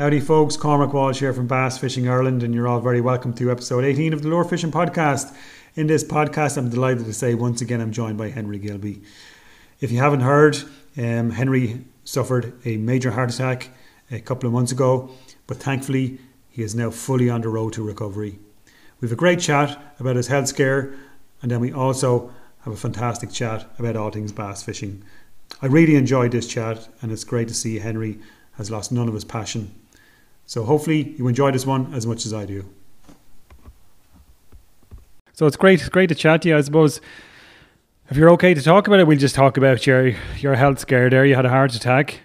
Howdy, folks. Cormac Walsh here from Bass Fishing Ireland, and you're all very welcome to episode 18 of the Lure Fishing Podcast. In this podcast, I'm delighted to say once again I'm joined by Henry Gilbey. If you haven't heard, um, Henry suffered a major heart attack a couple of months ago, but thankfully he is now fully on the road to recovery. We have a great chat about his health scare, and then we also have a fantastic chat about all things bass fishing. I really enjoyed this chat, and it's great to see Henry has lost none of his passion so hopefully you enjoy this one as much as I do. So it's great, great to chat to you. I suppose if you're okay to talk about it, we'll just talk about your your health scare. There, you had a heart attack.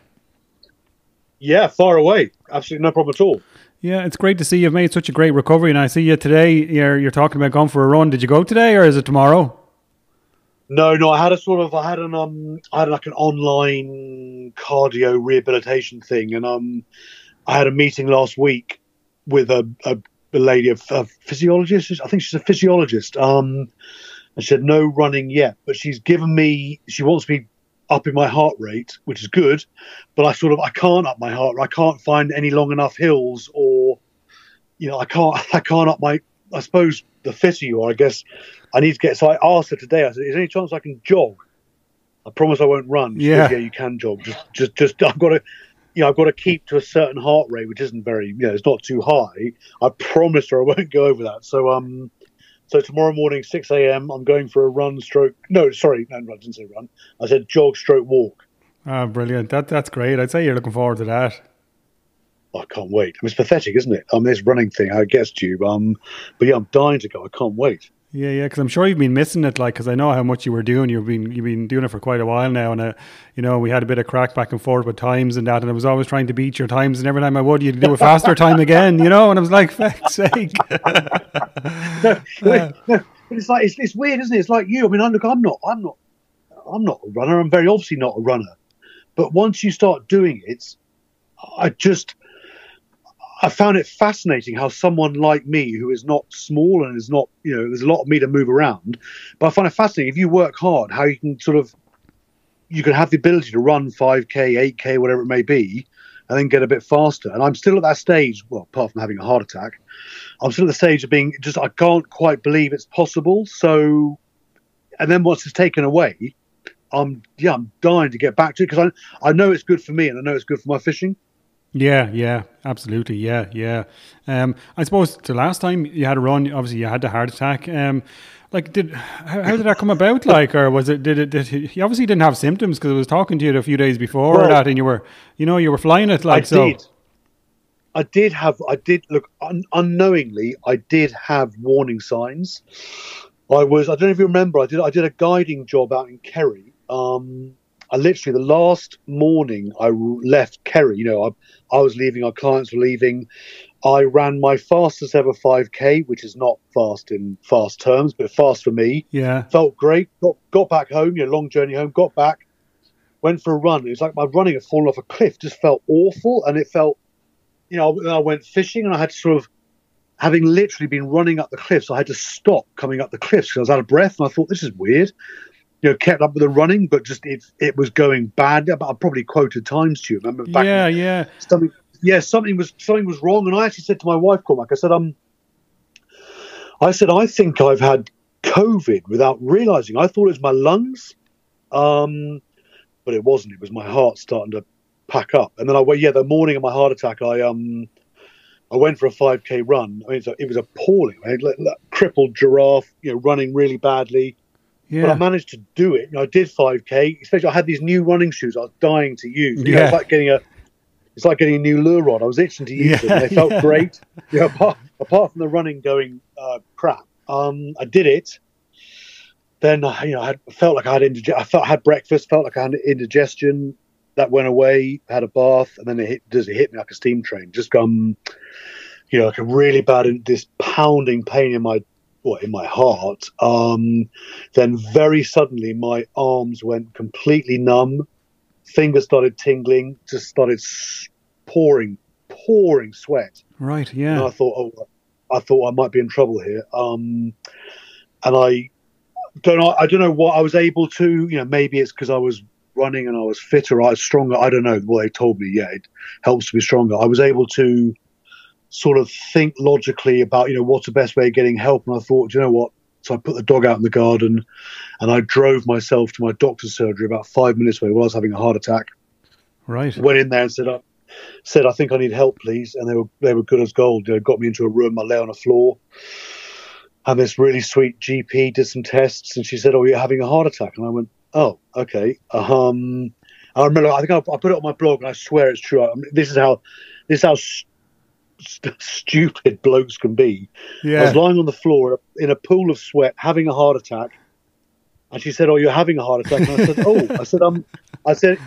Yeah, far away. Absolutely no problem at all. Yeah, it's great to see you've made such a great recovery, and I see you today. You're you're talking about going for a run. Did you go today, or is it tomorrow? No, no. I had a sort of I had an um I had like an online cardio rehabilitation thing, and um I had a meeting last week with a, a, a lady, a, a, physiologist. I think she's a physiologist. Um, and she said no running yet, but she's given me. She wants me up in my heart rate, which is good, but I sort of I can't up my heart. I can't find any long enough hills, or you know, I can't I can't up my. I suppose the fitter you are, I guess I need to get. So I asked her today. I said, "Is there any chance I can jog?" I promise I won't run. She yeah, goes, yeah, you can jog. Just, just, just. I've got to you know, I've got to keep to a certain heart rate, which isn't very, you know, it's not too high. I promise her I won't go over that. So, um, so tomorrow morning, 6 a.m., I'm going for a run stroke. No, sorry, no, I didn't say run. I said jog stroke walk. Ah, brilliant. That, that's great. I'd say you're looking forward to that. Oh, I can't wait. I mean, it's pathetic, isn't it? I mean, this running thing, I guess to you. Um, but yeah, I'm dying to go. I can't wait. Yeah, yeah, because I'm sure you've been missing it, like, because I know how much you were doing. You've been you've been doing it for quite a while now, and uh, you know we had a bit of crack back and forth with times and that, and I was always trying to beat your times, and every time I would, you'd do a faster time again, you know, and I was like, "Fuck's sake!" no, no, no, it's like it's, it's weird, isn't it? It's like you. I mean, I look, I'm not, I'm not, I'm not a runner. I'm very obviously not a runner, but once you start doing it, I just I found it fascinating how someone like me, who is not small and is not, you know, there's a lot of me to move around, but I find it fascinating if you work hard, how you can sort of, you can have the ability to run 5k, 8k, whatever it may be, and then get a bit faster. And I'm still at that stage, well, apart from having a heart attack, I'm still at the stage of being just, I can't quite believe it's possible. So, and then once it's taken away, I'm, yeah, I'm dying to get back to it because I, I know it's good for me and I know it's good for my fishing. Yeah, yeah, absolutely. Yeah, yeah. Um, I suppose the last time you had a run, obviously you had the heart attack. Um, like, did how, how, did that come about? Like, or was it? Did it? Did he, obviously didn't have symptoms because I was talking to you a few days before well, that, and you were, you know, you were flying it like I so. Did. I did have. I did look un, unknowingly. I did have warning signs. I was. I don't know if you remember. I did. I did a guiding job out in Kerry. Um, I literally the last morning I left Kerry. You know, I, I was leaving. Our clients were leaving. I ran my fastest ever 5k, which is not fast in fast terms, but fast for me. Yeah, felt great. Got got back home. You know, long journey home. Got back, went for a run. It was like my running had fallen off a cliff. Just felt awful, and it felt, you know, I went fishing and I had to sort of having literally been running up the cliffs, I had to stop coming up the cliffs because I was out of breath. And I thought, this is weird you know, kept up with the running, but just it it was going bad. I probably quoted times to you. Remember? Back yeah, yeah. Something, yeah, something was something was wrong, and I actually said to my wife, Cormac, I said, um, I said I think I've had COVID without realizing. I thought it was my lungs, um, but it wasn't. It was my heart starting to pack up. And then I went, yeah, the morning of my heart attack, I um. I went for a 5k run. I mean, it was appalling. Right? Like, like, crippled giraffe, you know, running really badly yeah. But I managed to do it. Know, I did 5k. Especially, I had these new running shoes. I was dying to use. You yeah. know, it's like getting a, it's like getting a new lure rod. I was itching to use yeah, them. They felt yeah. great. You know, apart, apart from the running going uh, crap, um, I did it. Then uh, you know, I had, felt like I had indigestion. I felt I had breakfast. Felt like I had indigestion. That went away. Had a bath, and then it hit, does it hit me like a steam train? Just gone. You know, like a really bad, this pounding pain in my what in my heart. Um, then very suddenly my arms went completely numb, fingers started tingling, just started pouring, pouring sweat. Right. Yeah. And I thought, oh, I thought I might be in trouble here. Um, and I don't know. I don't know what I was able to. You know, maybe it's because I was running and I was fitter, I was stronger. I don't know. Well, they told me, yeah, it helps to be stronger. I was able to sort of think logically about, you know, what's the best way of getting help. And I thought, you know what? So I put the dog out in the garden and I drove myself to my doctor's surgery about five minutes away while I was having a heart attack. Right. Went in there and said, I, said, I think I need help, please. And they were, they were good as gold. They got me into a room. I lay on the floor and this really sweet GP did some tests, and she said, "Oh, you're having a heart attack." And I went, "Oh, okay." Um, I remember, I think I, I, put it on my blog, and I swear it's true. I mean, this is how this is how st- stupid blokes can be. Yeah. I was lying on the floor in a pool of sweat, having a heart attack, and she said, "Oh, you're having a heart attack." And I said, "Oh," I said, "Um," I said.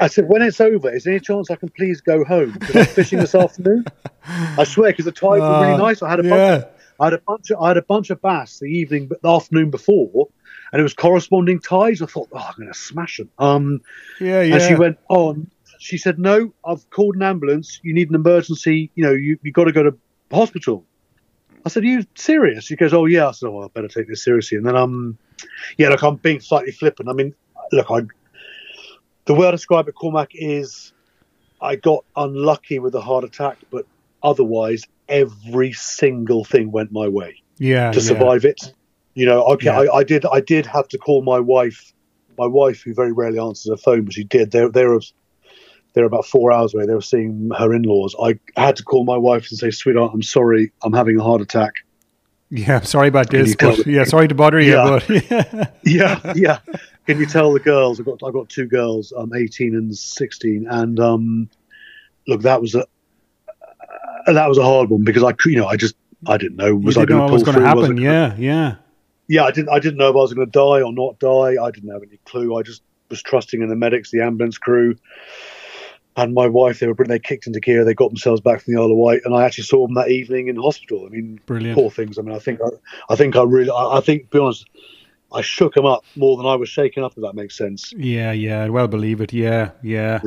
I said, when it's over, is there any chance I can please go home? Because I'm fishing this afternoon. I swear, because the tide was really Uh, nice. I had a bunch yeah. of I had a bunch of I had a bunch of bass the evening, the afternoon before, and it was corresponding tides. I thought, oh, I'm going to smash them. Um, Yeah, yeah. and she went on. She said, no, I've called an ambulance. You need an emergency. You know, you you got to go to hospital. I said, are you serious? She goes, oh yeah. I said, oh, I better take this seriously. And then um, yeah, look, I'm being slightly flippant. I mean, look, I the way I describe it, Cormac, is I got unlucky with a heart attack, but otherwise every single thing went my way yeah, to yeah. survive it. You know, okay, Yeah. I, I did. I did have to call my wife. My wife, who very rarely answers her phone, but she did. They they were they were about four hours away. They were seeing her in laws. I had to call my wife and say, "Sweetheart, I'm sorry. I'm having a heart attack." Yeah, sorry about Can this, but yeah, sorry to bother you, Yeah. but yeah, yeah. Can you tell the girls? I've got I've got two girls, um, eighteen and sixteen, and um, look, that was a uh, that was a hard one because I, you know, I just I didn't know was I didn't know going to was pull going to through? Was happen. Yeah, yeah, yeah, I didn't I didn't know if I was going to die or not die. I didn't have any clue. I just was trusting in the medics, the ambulance crew, and my wife. They were they kicked into gear. They got themselves back from the Isle of Wight, and I actually saw them that evening in hospital. I mean, brilliant. poor things. I mean, I think I, I think I really, I, I think, to be honest, I shook them up more than I was shaken up. If that makes sense. Yeah, yeah, I well believe it. Yeah, yeah.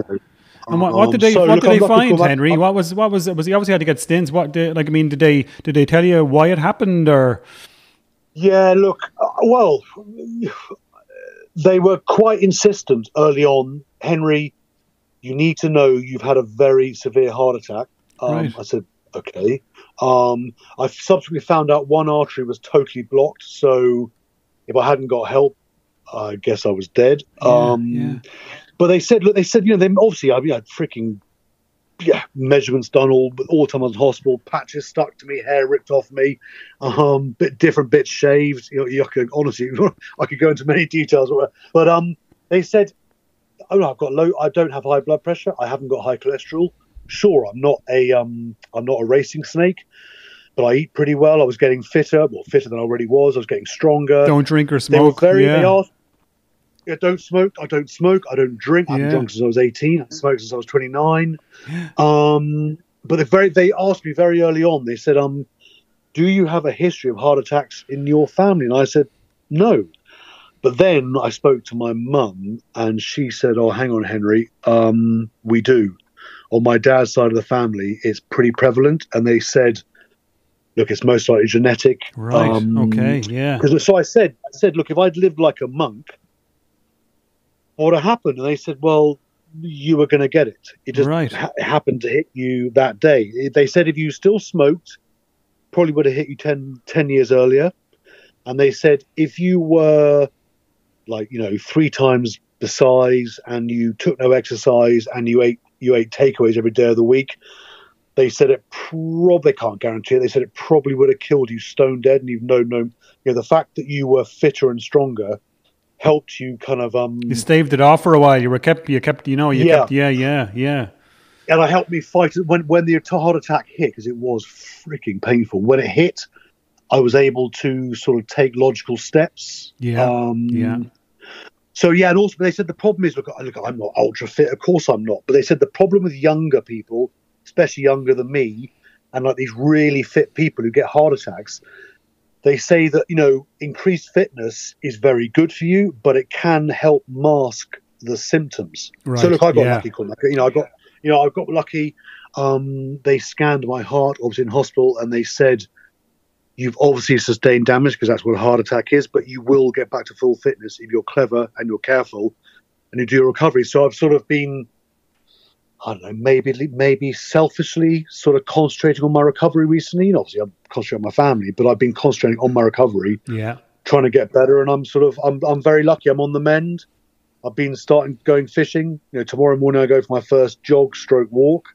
And what, what Um, did they so, what look, did they find. Henry? What was what was was he obviously had to get stents? What did, like I mean, did they did they tell you why it happened or Yeah, look, uh, well, they were quite insistent early on. Henry, you need to know you've had a very severe heart attack. Um, Right. I said, okay. Um, I subsequently found out one artery was totally blocked, so if I hadn't got help, I guess I was dead. Yeah, um, yeah. But they said, look, they said, you know, they obviously I mean, I had freaking yeah, measurements done all all the time was hospital, patches stuck to me, hair ripped off me, um, bit different bits shaved. You know, you could honestly, I could go into many details, but um, they said, oh no, I've got low, I don't have high blood pressure, I haven't got high cholesterol. Sure, I'm not a um, I'm not a racing snake, but I eat pretty well. I was getting fitter, well, fitter than I already was. I was getting stronger. don't drink or smoke. They were very. yeah. They asked. Yeah, don't smoke. I don't smoke. I don't drink. I haven't Yeah. drunk since I was eighteen. I smoked since I was twenty nine. Um, but they very. They asked me very early on. They said, "Um, do you have a history of heart attacks in your family?" And I said, "No." But then I spoke to my mum, and she said, "Oh, hang on, Henry. Um, we do. On my dad's side of the family, it's pretty prevalent." And they said, "Look, it's most likely genetic." Right. Um, okay. Yeah. because so I said, I said, look, if I'd lived like a monk, what would have happened? And they said, well, you were going to get it. It just Right. ha- happened to hit you that day. They said if you still smoked, probably would have hit you 10, 10 years earlier. And they said if you were like you know three times the size and you took no exercise and you ate you ate takeaways every day of the week. They said it probably can't guarantee it. They said it probably would have killed you stone dead, and you've no no. You know the fact that you were fitter and stronger helped you kind of um You staved it off for a while. You were kept. You kept. You know. You Yeah. kept. Yeah. Yeah. Yeah. and it helped me fight it when when the heart attack hit because it was freaking painful. When it hit, I was able to sort of take logical steps. Yeah, Um, yeah. So yeah, and also they said the problem is look, look, I'm not ultra fit. Of course I'm not. But they said the problem with younger people, especially younger than me, and like these really fit people who get heart attacks, they say that you know increased fitness is very good for you, but it can help mask the symptoms. Right. So look, I got yeah. lucky, You know, I got you know I got lucky. Um, they scanned my heart, obviously in hospital, and they said you've obviously sustained damage because that's what a heart attack is, but you will get back to full fitness if you're clever and you're careful. and you do your recovery. So I've sort of been, I don't know, maybe maybe selfishly sort of concentrating on my recovery recently. And obviously, I'm concentrating on my family, but I've been concentrating on my recovery. Yeah. Trying to get better, and I'm sort of I'm I'm very lucky. I'm on the mend. I've been starting going fishing. You know, tomorrow morning I go for my first jog stroke walk.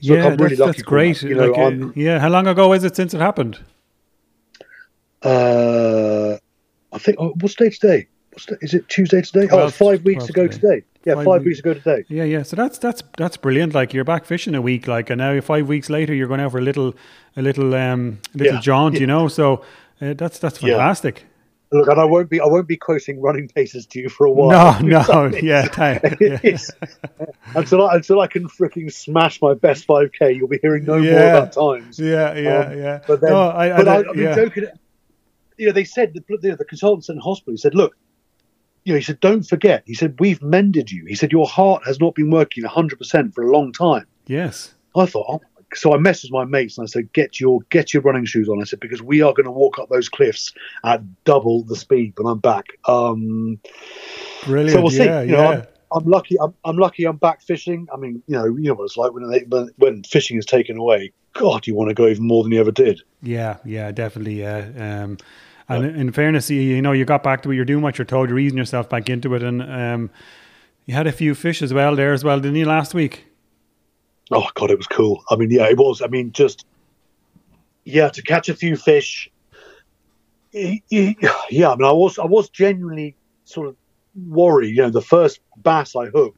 So yeah, that's, really that's great. That. You know, like, uh, yeah, how long ago is it since it happened? Uh, I think oh, what's day today? What's is it Tuesday today? 12, oh, five weeks ago today. today. Yeah, five, five weeks. weeks. ago today. Yeah, yeah. So that's that's that's brilliant. Like you're back fishing a week, like, and now five weeks later you're going out for a little a little um little yeah. jaunt, yeah. you know. So uh, that's that's fantastic. Yeah. Look, and I won't be I won't be quoting running paces to you for a while. No, no, yeah, yeah. until I, until I can freaking smash my best five k, you'll be hearing no yeah. more about times. Yeah, yeah, um, yeah. But then, no, I, but I, I, I mean, yeah. joking. You know, they said the, the, the consultants in the hospital. He said, "Look, you know," he said, "Don't forget." He said, "We've mended you." He said, "Your heart has not been working 100 percent for a long time." Yes. I thought, oh so I messaged my mates and I said, "Get your get your running shoes on." I said because we are going to walk up those cliffs at double the speed when I'm back. Um, Brilliant. So we'll see. Yeah, you know, I'm, I'm, lucky. I'm, I'm, lucky. I'm back fishing. I mean, you know, you know what it's like when they, when, when fishing is taken away. God, you want to go even more than you ever did. Yeah, yeah, definitely. Yeah. Um, and yeah. in fairness, you, you know, you got back to what you're doing, what you're told, you're easing yourself back into it, and um, you had a few fish as well there as well, didn't you, last week? oh god, it was cool. I mean, yeah, it was. I mean, just yeah, to catch a few fish. Yeah, I mean, I was I was genuinely sort of worried. You know, the first bass I hook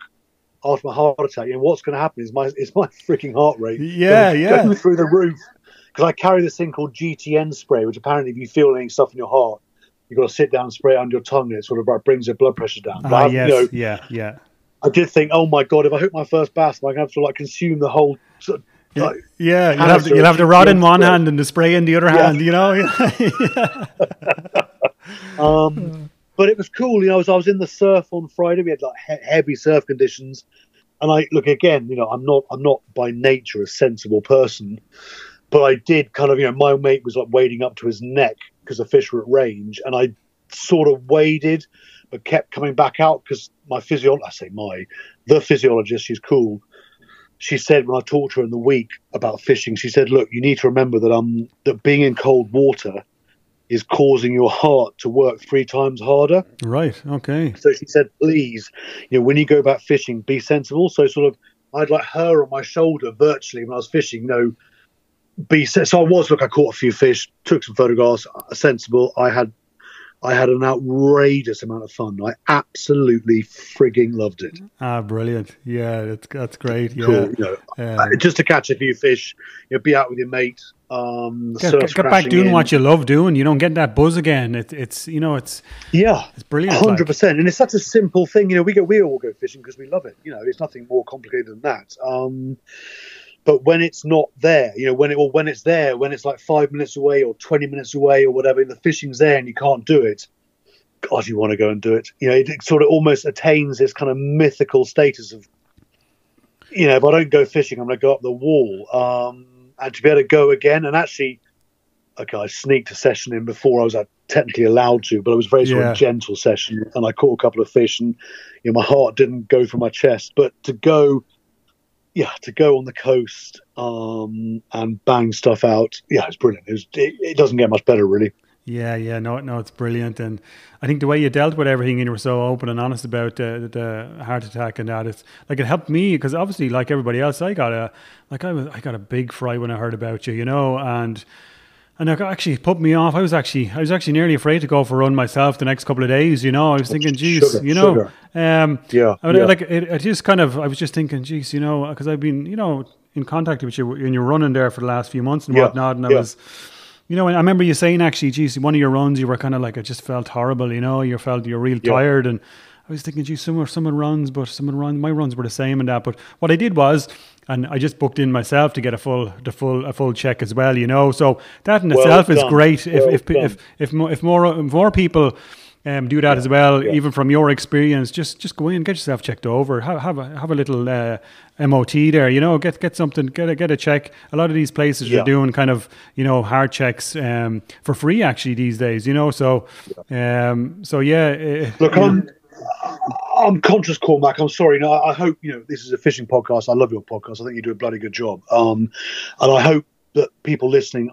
after my heart attack, you know, what's going to happen is my is my freaking heart rate. Yeah, yeah, going through the roof because I carry this thing called GTN spray, which apparently, if you feel any stuff in your heart, you've got to sit down and spray it under your tongue, and it sort of brings your blood pressure down. Ah, uh, yes, you know, yeah, yeah. I did think, oh my god, if I hook my first bass, I'm going to have to like consume the whole. Sort of, yeah, like, yeah you'll have, to, you'll have the rod in one hand and the spray in the other yeah. hand, you know. um, but it was cool, you know. As I was in the surf on Friday, we had like he- heavy surf conditions, and I look again. You know, I'm not I'm not by nature a sensible person, but I did kind of you know my mate was like wading up to his neck because the fish were at range, and I sort of waded but kept coming back out because my physio I say my the physiologist she's cool. She said when I talked to her in the week about fishing she said look you need to remember that um that being in cold water is causing your heart to work three times harder. Right okay. So she said please you know when you go back fishing be sensible. So sort of I had like her on my shoulder virtually when I was fishing you know be so I was look I caught a few fish took some photographs sensible I had I had an outrageous amount of fun. I absolutely frigging loved it. Ah, brilliant! Yeah, that's that's great. Yeah, cool, you know, um, just to catch a few fish, you know, be out with your mate. Um, get, get, get back doing in. what you love doing. You don't get that buzz again. It, it's you know, it's yeah, it's brilliant. Hundred percent, and it's such a simple thing. You know, we go we all go fishing because we love it. You know, it's nothing more complicated than that. Um, but when it's not there, you know, when it or when it's there, when it's like five minutes away or twenty minutes away or whatever, and the fishing's there and you can't do it, God, you want to go and do it. You know, it sort of almost attains this kind of mythical status of, you know, if I don't go fishing, I'm going to go up the wall. Um, and to be able to go again, and actually, okay, I sneaked a session in before I was technically allowed to, but it was a very sort yeah. of gentle session, and I caught a couple of fish, and you know, my heart didn't go from my chest, but to go yeah, to go on the coast um, and bang stuff out, yeah, it's brilliant. It, was, it, it, doesn't get much better, really. Yeah, yeah, no, no, it's brilliant, and I think the way you dealt with everything and you were so open and honest about uh, the heart attack and that, it's like it helped me because obviously, like everybody else, I got a like I was I got a big fry when I heard about you, you know, and and it actually put me off. I was actually, I was actually nearly afraid to go for a run myself the next couple of days. You know, I was thinking, geez, sugar, you know, um, yeah, I yeah. like it, it. Just kind of, I was just thinking, geez, you know, because I've been, you know, in contact with you and you're running there for the last few months and yeah, whatnot, and I was. You know, I remember you saying actually, geez, one of your runs, you were kind of like, I just felt horrible. You know, you felt you're real tired, and I was thinking, geez, some someone runs, but someone runs. My runs were the same and that. But what I did was, and I just booked in myself to get a full the full a full check as well. You know, so that in well itself done. is great. Well if if, if if more, if more if more people. Um, do that yeah, as well, yeah. even from your experience. Just just go in, get yourself checked over. Have have a, have a little uh, MOT there. You know, get get something, get a get a check. A lot of these places yeah. are doing kind of you know hard checks um, for free actually these days. You know, so um, so yeah. Uh, Look, I'm I'm conscious, Cormac. I'm sorry. No, I hope you know this is a fishing podcast. I love your podcast. I think you do a bloody good job. Um, and I hope that people listening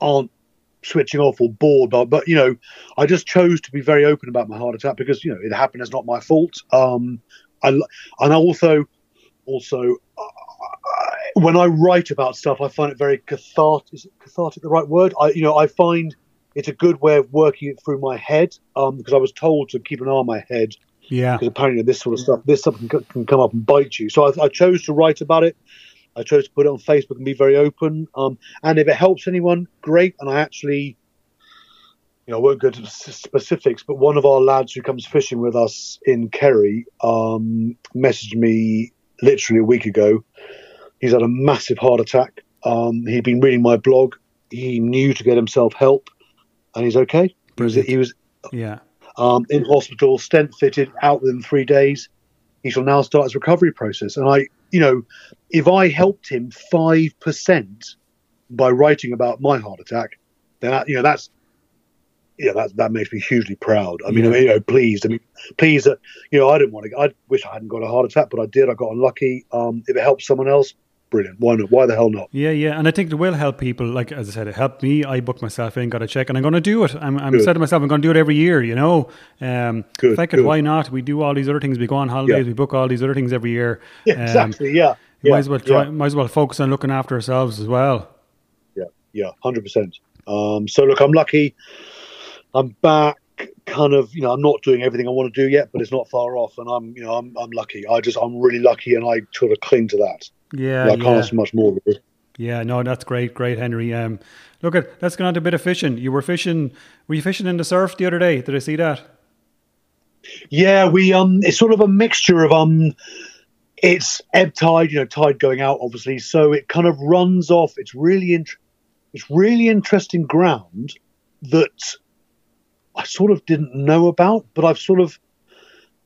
aren't switching off or bored. But, but you know, I just chose to be very open about my heart attack because you know it happened. It's not my fault. Um, I and I also also uh, when I write about stuff, I find it very cathartic. Is cathartic the right word? I you know I find it's a good way of working it through my head um, because I was told to keep an eye on my head. Yeah. Because apparently this sort of stuff, this stuff can, can come up and bite you. So I, I, chose to write about it. I chose to put it on Facebook and be very open. Um, and if it helps anyone, great. And I actually, you know, I won't go to specifics, but one of our lads who comes fishing with us in Kerry um, messaged me literally a week ago. He's had a massive heart attack. Um, he'd been reading my blog. He knew to get himself help and he's okay. Was, he was yeah um, in hospital, stent fitted, out within three days. He shall now start his recovery process. And I, you know, if I helped him five percent by writing about my heart attack, then that, you know that's yeah, that that makes me hugely proud. I mean, yeah. I mean, you know, pleased. I mean, pleased that you know I didn't want to. I wish I hadn't got a heart attack, but I did. I got unlucky. Um, if it helps someone else, brilliant. Why not? Why the hell not? Yeah, yeah. And I think it will help people. Like as I said, it helped me. I booked myself in, got a check, and I'm going to do it. I'm, I'm said to myself, I'm going to do it every year. You know, um, good, it, why not? We do all these other things. We go on holidays. Yeah. We book all these other things every year. Yeah, um, exactly. Yeah. yeah. Might as well try. Yeah. Might as well focus on looking after ourselves as well. Yeah. Yeah. Hundred um, percent. So look, I'm lucky. I'm back kind of you know I'm not doing everything I want to do yet, but it's not far off, and I'm you know I'm I'm lucky. I just I'm really lucky, and I sort of cling to that. Yeah, can't yeah. ask much more. Really. Yeah, no, that's great, great, Henry. Um, look at let's get on to a bit of fishing. You were fishing. Were you fishing in the surf the other day? Did I see that? Yeah, we um, it's sort of a mixture of um, it's ebb tide, you know, tide going out, obviously. So it kind of runs off. It's really int- it's really interesting ground that I sort of didn't know about, but I've sort of,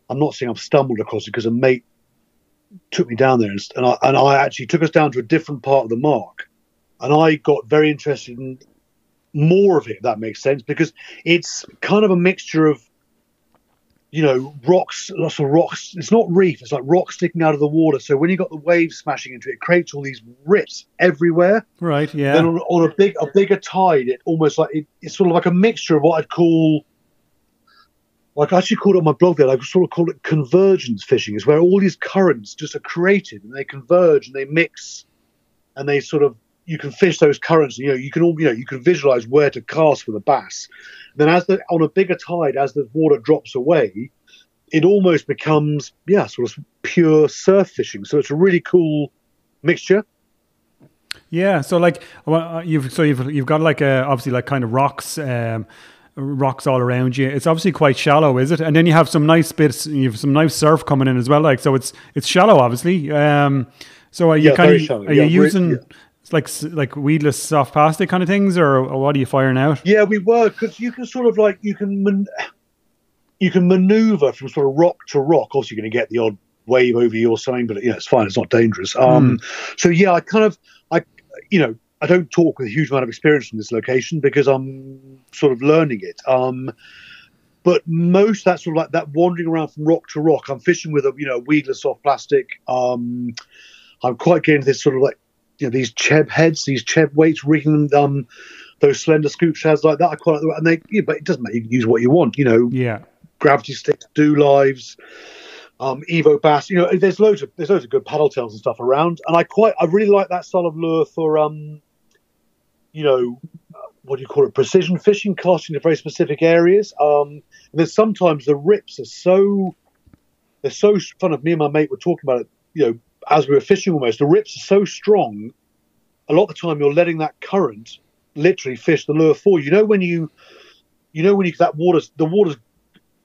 I'm not saying I've stumbled across it because a mate took me down there and, and, I, and I actually took us down to a different part of the mark. And I got very interested in more of it, if that makes sense, because it's kind of a mixture of you know, rocks, lots of rocks. It's not reef; it's like rocks sticking out of the water. So when you got the waves smashing into it, it creates all these rips everywhere. Right. Yeah. Then on, on a big, a bigger tide, it almost like it, it's sort of like a mixture of what I'd call, like I actually called it on my blog there. I sort of call it convergence fishing. Is where all these currents just are created and they converge and they mix, and they sort of you can fish those currents. You know, you can all you know you can visualize where to cast for the bass. Then, as the on a bigger tide, as the water drops away, it almost becomes yeah, sort of pure surf fishing. So it's a really cool mixture. Yeah, so like well, uh, you've so you've you've got like a, obviously like kind of rocks. Um, rocks all around you. It's obviously quite shallow, is it? And then you have some nice bits. You have some nice surf coming in as well. Like so, it's it's shallow, obviously. Um, so are you yeah, kind of are you using? Yeah like like weedless soft plastic kind of things, or, or what are you firing out? Yeah, we were because you can sort of like you can man- you can maneuver from sort of rock to rock. Obviously, you're going to get the odd wave over your something, but you know, it's fine. It's not dangerous. Um, mm. So yeah, I kind of I you know I don't talk with a huge amount of experience from this location because I'm sort of learning it. Um, but most that sort of like that wandering around from rock to rock. I'm fishing with a you know weedless soft plastic. Um, I'm quite getting this sort of like you know these cheb heads, these cheb weights, rigging um, those slender scoop shads like that. I quite like and they, yeah, but it doesn't matter. You can use what you want, you know. Yeah. Gravity sticks, Dolives, um, Evo bass. You know, there's loads of there's loads of good paddle tails and stuff around, and I quite I really like that style of lure for um, you know, what do you call it? Precision fishing, casting to very specific areas. Um, and then sometimes the rips are so they're so fun. Of me and my mate were talking about it. You know, as we were fishing almost, the rips are so strong. A lot of the time, you're letting that current literally fish the lure for you. You know when you, you know when you that water's the water's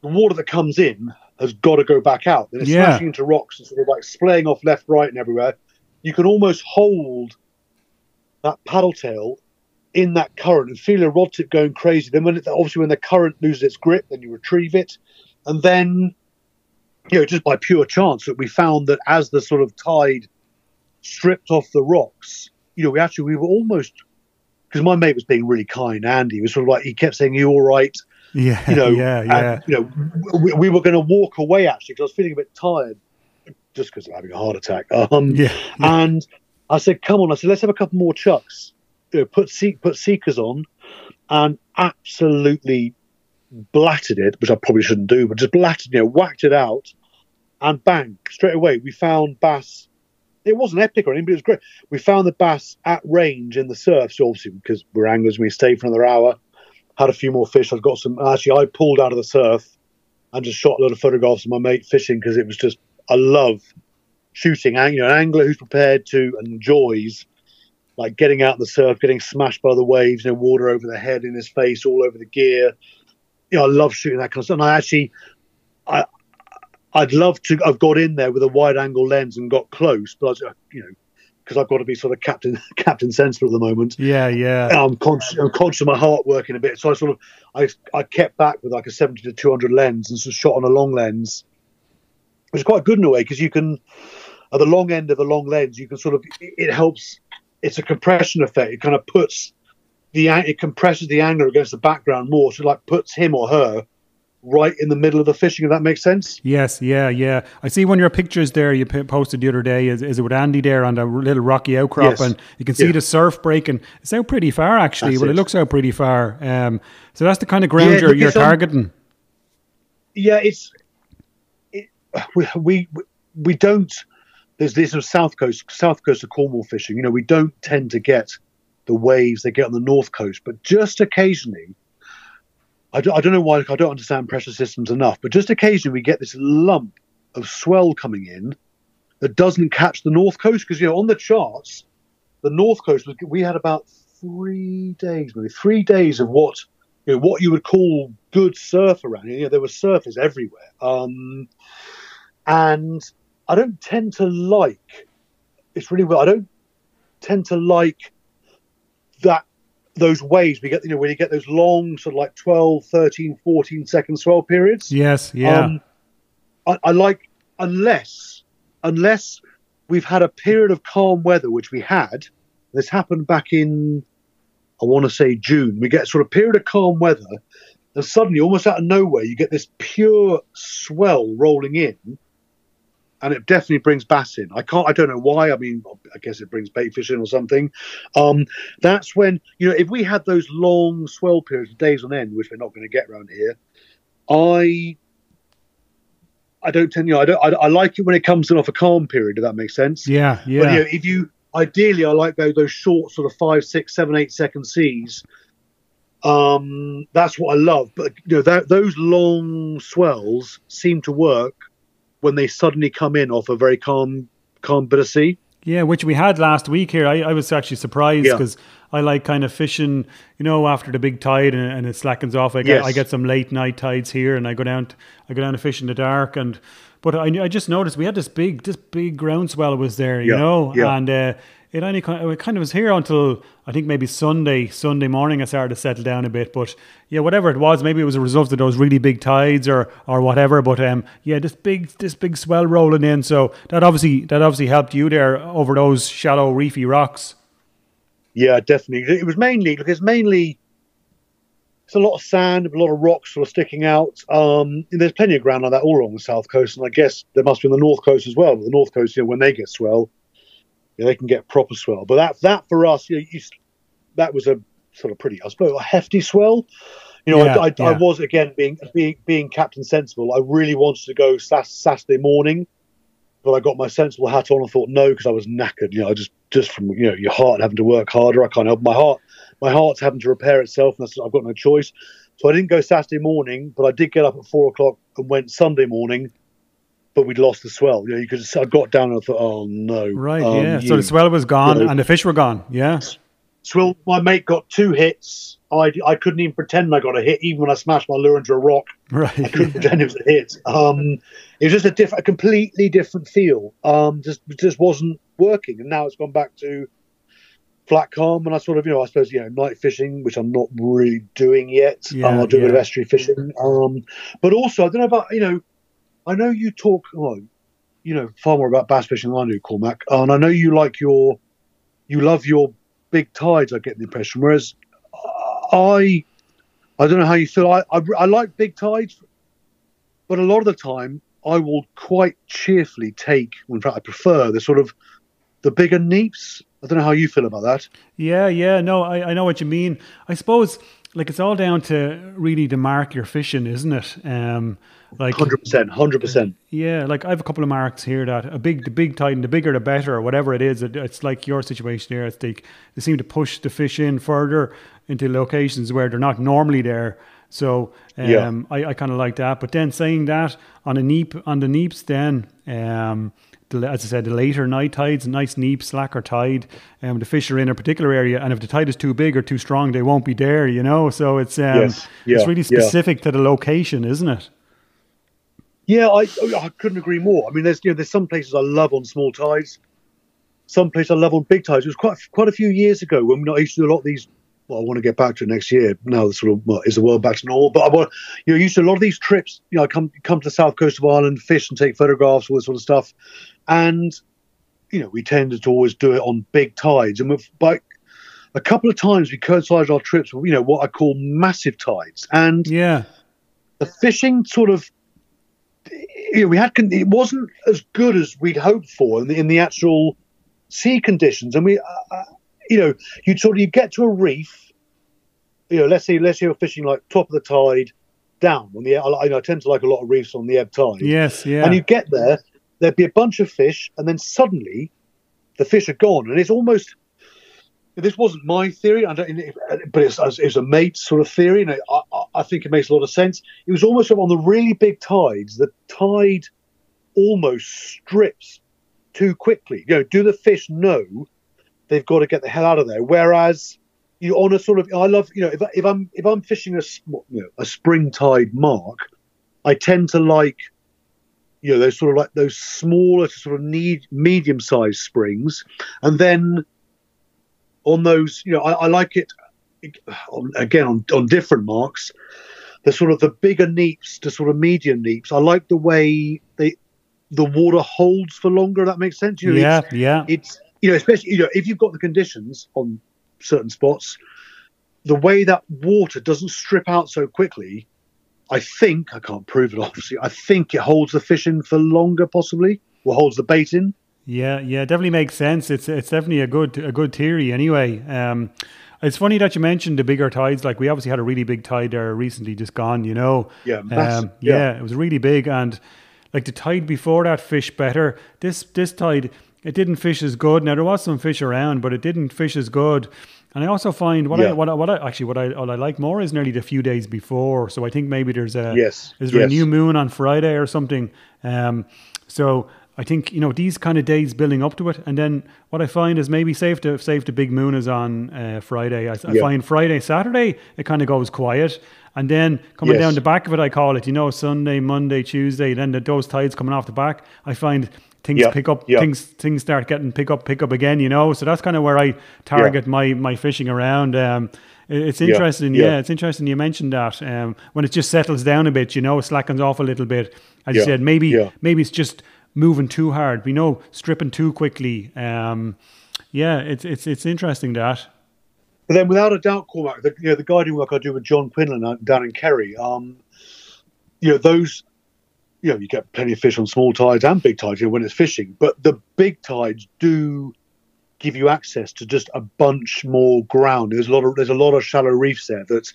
the water that comes in has got to go back out. Then it's yeah. smashing into rocks and sort of like splaying off left, right, and everywhere. You can almost hold that paddle tail in that current and feel a rod tip going crazy. Then when it, obviously when the current loses its grip, then you retrieve it, and then you know, just by pure chance that we found that as the sort of tide stripped off the rocks, you know, we actually we were almost because my mate was being really kind. Andy was sort of like he kept saying, "You all right?" Yeah, you know, yeah, yeah. And, you know, we, we were going to walk away actually because I was feeling a bit tired, just because I'm having a heart attack. Um, yeah, yeah. and I said, "Come on!" I said, "Let's have a couple more chucks. Know, put seek, put seekers on, and absolutely blatted it, which I probably shouldn't do, but just blatted, you know, whacked it out, and bang, straight away we found bass. It wasn't epic or anything, but it was great. We found the bass at range in the surf, so obviously because we're anglers, we stayed for another hour, had a few more fish. I've got some. Actually, I pulled out of the surf and just shot a lot of photographs of my mate fishing because it was just. I love shooting. You know, an angler who's prepared to enjoys like getting out in the surf, getting smashed by the waves, you know, water over the head, in his face, all over the gear. You know, I love shooting that kind of stuff. And I actually, I, I'd love to. I've got in there with a wide angle lens and got close, but I, uh, you know, because I've got to be sort of captain captain sensible at the moment. Yeah, yeah. I'm conscious, I'm conscious of my heart working a bit, so I sort of I I kept back with like a 70 to 200 lens and sort of shot on a long lens, which is quite good in a way because you can at the long end of a long lens you can sort of it helps. It's a compression effect. It kind of puts the it compresses the angler against the background more, so it like puts him or her right in the middle of the fishing. If that makes sense. Yes, yeah, yeah. I see one of your pictures there you posted the other day. Is, is it with Andy there on the little rocky outcrop, Yes. and you can see Yeah. the surf breaking. It's out pretty far actually. That's well, it. it. looks out pretty far. Um, so that's the kind of ground Yeah, you're, you're it's on- targeting. yeah, it's it, we, we we don't. There's this of south coast, south coast of Cornwall fishing. You know, we don't tend to get the waves they get on the north coast, but just occasionally. I don't, I don't know why I don't understand pressure systems enough, but just occasionally we get this lump of swell coming in that doesn't catch the north coast because you know on the charts, the north coast was we had about three days, maybe three days of what you know, what you would call good surf around. You know, there were surfers everywhere. Um, and I don't tend to like, it's really well, I don't tend to like that, those waves we get, you know, when you get those long sort of like 12, 13, 14 second swell periods. Yes, yeah. Um, I, I like, unless, unless we've had a period of calm weather, which we had, this happened back in, I want to say June. We get sort of period of calm weather, and suddenly, almost out of nowhere, you get this pure swell rolling in, and it definitely brings bass in. I can't, I don't know why. I mean, I guess it brings bait fish in or something. Um, that's when you know if we had those long swell periods, days on end, which we're not going to get around here. I I don't tend, you know, I don't, I, I like it when it comes in off a calm period. If that makes sense. yeah, yeah. But you know, if you ideally, I like those, those short sort of five, six, seven, eight second seas. Um, that's what I love. But you know, that, those long swells seem to work when they suddenly come in off a very calm, calm bit of sea. Yeah, which we had last week here. I, I was actually surprised Yeah. because I like kind of fishing, you know, after the big tide and, and it slackens off. I get Yes. I get some late night tides here, and I go down I go down to fish in the dark. And but I, I just noticed we had this big this big groundswell was there, you Yeah, know, yeah. and uh, it only kind it kind of was here until I think maybe Sunday Sunday morning. I started to settle down a bit, but yeah, whatever it was, maybe it was a result of those really big tides or or whatever. But um, yeah, this big this big swell rolling in, so that obviously that obviously helped you there over those shallow reefy rocks. Yeah, definitely. It was mainly because mainly it's a lot of sand, a lot of rocks sort of sticking out. Um, there's plenty of ground like that all along the south coast, and I guess there must be on the north coast as well. But the north coast, you know, when they get swell, yeah, they can get proper swell. But that that for us, you know, you, that was a sort of pretty, I suppose, a hefty swell. You know, Yeah, I, I, yeah. I was again being being being Captain Sensible. I really wanted to go Sat- Saturday morning, but I got my sensible hat on and thought no because I was knackered. You know, just just from you know your heart having to work harder. I can't help my heart. My heart's having to repair itself, and that's, I've got no choice. So I didn't go Saturday morning, but I did get up at four o'clock and went Sunday morning. But we'd lost the swell. You know, you could. Just, I got down and I thought, oh no. Right, Um, yeah. So you- the swell was gone and the fish were gone. Yeah. Swell, my mate got two hits. I, I couldn't even pretend I got a hit, even when I smashed my lure into a rock. Right. I couldn't pretend it was a hit. Um, it was just a different, a completely different feel. Um, just just wasn't working, and now it's gone back to flat calm. And I sort of, you know, I suppose, you know, night fishing, which I'm not really doing yet. Yeah, um, I'll do a bit of estuary fishing. Um, but also, I don't know about, you know, I know you talk, well, you know, far more about bass fishing than I do, Cormac, and I know you like your, you love your big tides. I get the impression, whereas I I don't know how you feel. I, I, I like big tides, but a lot of the time I will quite cheerfully take. In fact, I prefer the sort of the bigger neaps. I don't know how you feel about that. Yeah, yeah, no, I, I know what you mean. I suppose like it's all down to really the mark you're fishing, isn't it? Um, like hundred percent, hundred percent. Yeah, like I have a couple of marks here that a big, the big titan, the bigger the better, or whatever it is. It, it's like your situation here. It's they, they seem to push the fish in further into locations where they're not normally there. So um, yeah. I, I kind of like that. But then saying that on a neap on the neaps, then um, the, as I said, the later night tides, nice neap, slacker tide, um, the fish are in a particular area, and if the tide is too big or too strong, they won't be there. You know, so it's um, yes. yeah. it's really specific yeah. to the location, isn't it? Yeah, I oh, I couldn't agree more. I mean, there's you know there's some places I love on small tides, some places I love on big tides. It was quite quite a few years ago when I used to do a lot of these well, I want to get back to it next year. Now, sort of, well, is the world back to normal? But I want, you know, used to a lot of these trips. You know, I come come to the south coast of Ireland, fish and take photographs, all this sort of stuff, and you know, we tended to always do it on big tides, and we've, by a couple of times we coincided our trips with you know what I call massive tides, and yeah, the fishing sort of. You know, we had it wasn't as good as we'd hoped for in the, in the actual sea conditions, and we uh, uh you know, you'd sort of you get to a reef, you know, let's say let's say you're fishing like top of the tide, down on the. I, I tend to like a lot of reefs on the ebb tide. Yes, yeah. And you get there, there'd be a bunch of fish, and then suddenly, the fish are gone, and it's almost. This wasn't my theory, but it's, it's a mate sort of theory, and I, I think it makes a lot of sense. It was almost on the really big tides, the tide almost strips too quickly. You know, do the fish know they've got to get the hell out of there. Whereas you on a sort of, I love, you know, if, if I'm if I'm fishing a you know, a spring tide mark, I tend to like, you know, those sort of like those smaller sort of need medium sized springs, and then on those, you know, I, I like it on, again on on different marks. The sort of the bigger neaps to sort of medium neaps. I like the way they the water holds for longer. That makes sense. You know, yeah, it's, yeah. It's you know, especially you know, if you've got the conditions on certain spots, the way that water doesn't strip out so quickly, I think I can't prove it obviously. I think it holds the fish in for longer, possibly, or holds the bait in. Yeah, yeah, definitely makes sense. It's it's definitely a good a good theory. Anyway, um, it's funny that you mentioned the bigger tides. Like we obviously had a really big tide there recently, just gone. You know, yeah, um, yeah, yeah, it was really big, and like the tide before that, fish better. This this tide it didn't fish as good. Now there was some fish around, but it didn't fish as good. And I also find what yeah. I what I, what I actually what I what I like more is nearly the few days before. So I think maybe there's a yes, is there yes. a new moon on Friday or something. Um, so I think you know these kind of days building up to it, and then what I find is maybe safe to safe the big moon is on uh, Friday. I, I find Friday Saturday it kind of goes quiet, and then coming yes. down the back of it, I call it. You know, Sunday, Monday, Tuesday, then the, those tides coming off the back. I find things yep. pick up yep. things things start getting pick up pick up again you know so that's kind of where i target my my fishing around um, it's interesting yeah. yeah. it's interesting you mentioned that um, when it just settles down a bit you know slackens off a little bit as you said maybe maybe it's just moving too hard. We know stripping too quickly. Um, yeah it's it's it's interesting that. But then without a doubt cormac the, you know, the guiding work i do with john quinlan down in kerry um, you know those you know, you get plenty of fish on small tides and big tides you know, when it's fishing, but the big tides do give you access to just a bunch more ground. There's a lot of there's a lot of shallow reefs there that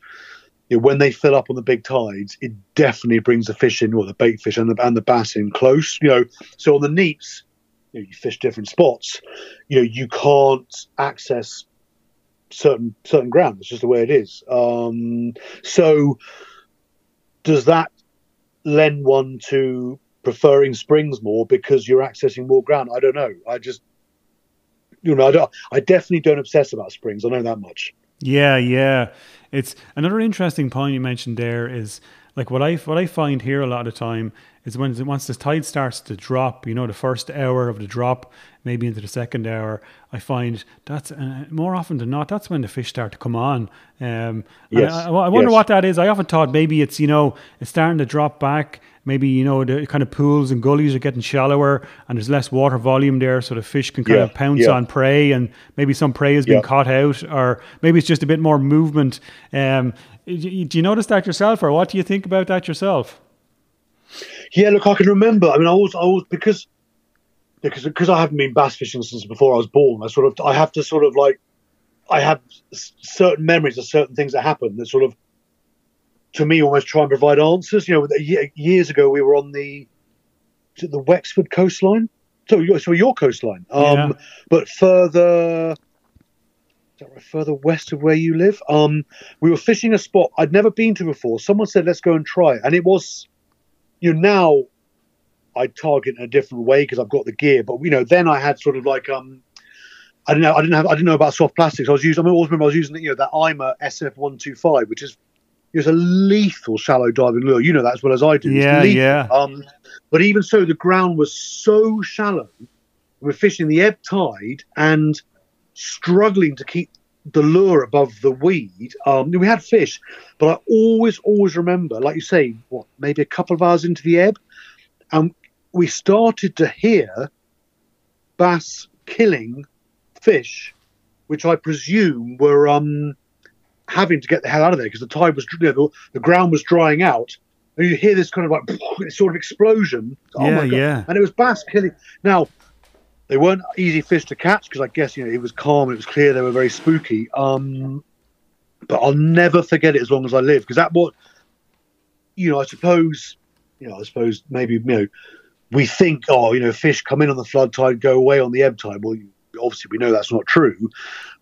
you know, when they fill up on the big tides, it definitely brings the fish in, or the bait fish and the and the bass in close. You know, so on the neaps, you, know, you fish different spots. You know, you can't access certain certain ground. It's just the way it is. Um, so does that lend one to preferring springs more because you're accessing more ground. I don't know. I just, you know, I. I definitely don't obsess about springs. I know that much. Yeah, yeah. It's another interesting point you mentioned there is like what I what I find here a lot of the time is when once the tide starts to drop, you know, the first hour of the drop, maybe into the second hour, I find that's uh, more often than not that's when the fish start to come on. Um, yes. I, I, wonder yes. what that is. I often thought maybe it's you know it's starting to drop back. Maybe you know the kind of pools and gullies are getting shallower, and there's less water volume there, so the fish can kind Yeah, of pounce yeah. on prey, and maybe some prey has been Yeah. caught out, or maybe it's just a bit more movement. Um, do you notice that yourself, or what do you think about that yourself? Yeah, look, I can remember. I mean, I was, I was because because because I haven't been bass fishing since before I was born. I sort of, I have to sort of like, I have certain memories of certain things that happened that sort of, to me, almost try and provide answers. You know, years ago we were on the, the Wexford coastline. So, your- so your coastline, um, Yeah. but further. is that right, Further west of where you live, um, we were fishing a spot I'd never been to before. Someone said, "Let's go and try," it. and it was you know, now I target in a different way because I've got the gear. But you know, then I had sort of like um, I didn't know, I didn't have, I didn't know about soft plastics. I was using, I always remember I was using, you know, that IMA SF one two five, which is it's a lethal shallow diving lure. You know that as well as I do. Yeah, yeah. Um, but even so, the ground was so shallow. We're fishing the ebb tide and struggling to keep the lure above the weed. Um, we had fish, but I always, always remember, like you say, what maybe a couple of hours into the ebb, and we started to hear bass killing fish, which I presume were um, having to get the hell out of there because the tide was, you know, the, the ground was drying out. And you hear this kind of like sort of explosion. Oh Yeah, my God. yeah. And it was bass killing. Now, they weren't easy fish to catch because I guess you know it was calm, it was clear, they were very spooky. Um, but I'll never forget it as long as I live because that what you know. I suppose you know. I suppose maybe you know we think oh you know fish come in on the flood tide, go away on the ebb tide. Well, obviously we know that's not true,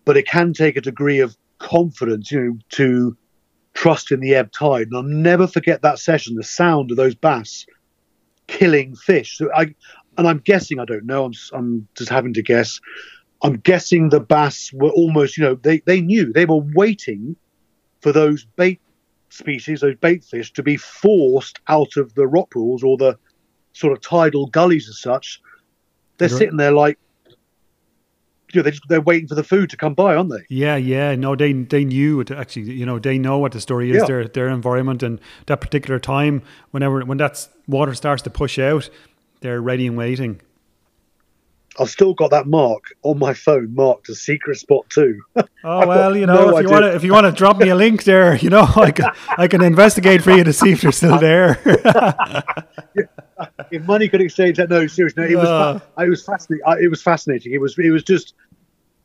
but it can take a degree of confidence, you know, to trust in the ebb tide. And I'll never forget that session, the sound of those bass killing fish. So I, and I'm guessing, I don't know, I'm, I'm just having to guess. I'm guessing the bass were almost, you know, they, they knew they were waiting for those bait species, those bait fish, to be forced out of the rock pools or the sort of tidal gullies as such. They're Right. sitting there like, you know, they just, they're waiting for the food to come by, aren't they? Yeah, yeah. No, they they knew it actually. You know, they know what the story is. Yeah. Their their environment and that particular time. Whenever when that water starts to push out, they're ready and waiting. I've still got that mark on my phone marked as secret spot two. Oh well, you know, no if you want to if you want to drop me a link there, you know, I can I can investigate for you to see if they're still there. if money could exchange that, no, seriously, no, it was Uh. it was fascinating. I, it was fascinating. It was it was just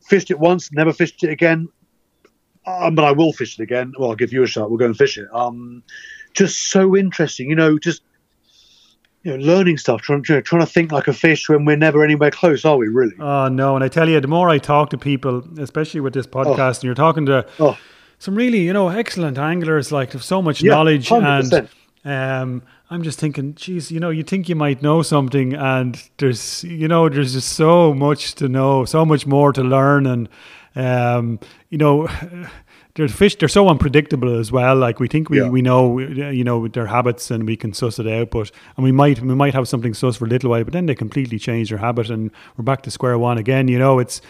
fished it once, never fished it again. Um, but I will fish it again. Well, I'll give you a shot. We'll go and fish it. Um, just so interesting, you know, just you know, learning stuff, trying, you know, trying to think like a fish when we're never anywhere close, are we? Really? Oh no! And I tell you, the more I talk to people, especially with this podcast, and you're talking to Oh. some really, you know, excellent anglers, like have so much Yeah, knowledge, 100%. and um, I'm just thinking, geez, you know, you think you might know something, and there's, you know, there's just so much to know, so much more to learn, and um, you know. Their fish, they're so unpredictable as well. Like we think we, Yeah. we know, you know, their habits and we can suss it out. But and we might we might have something suss for a little while, but then they completely change their habit and we're back to square one again. You know, it's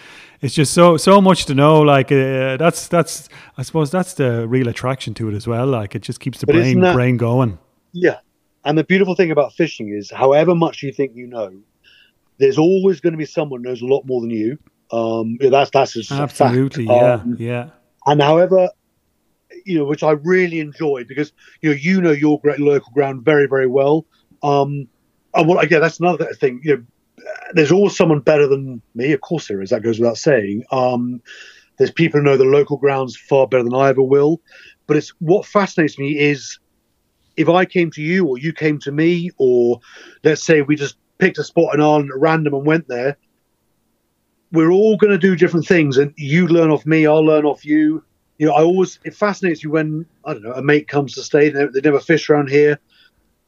it's just so so much to know. Like uh, that's that's I suppose that's the real attraction to it as well. Like it just keeps the But brain that- brain going. Yeah. And the beautiful thing about fishing is, however much you think you know, there's always going to be someone who knows a lot more than you. Um, that's that's just a fact. Absolutely, yeah, Um, yeah. And however you know which i really enjoy because you know you know your great local ground very very well. Um and what again that's another thing you know there's always someone better than me. Of course there is. That goes without saying. Um there's people who know the local grounds far better than i ever will. But it's what fascinates me is if i came to you or you came to me or let's say we just picked a spot in Ireland at random and went there we're all going to do different things and you learn off me i'll learn off you. You know i always it fascinates me when i don't know a mate comes to stay they, they never fish around here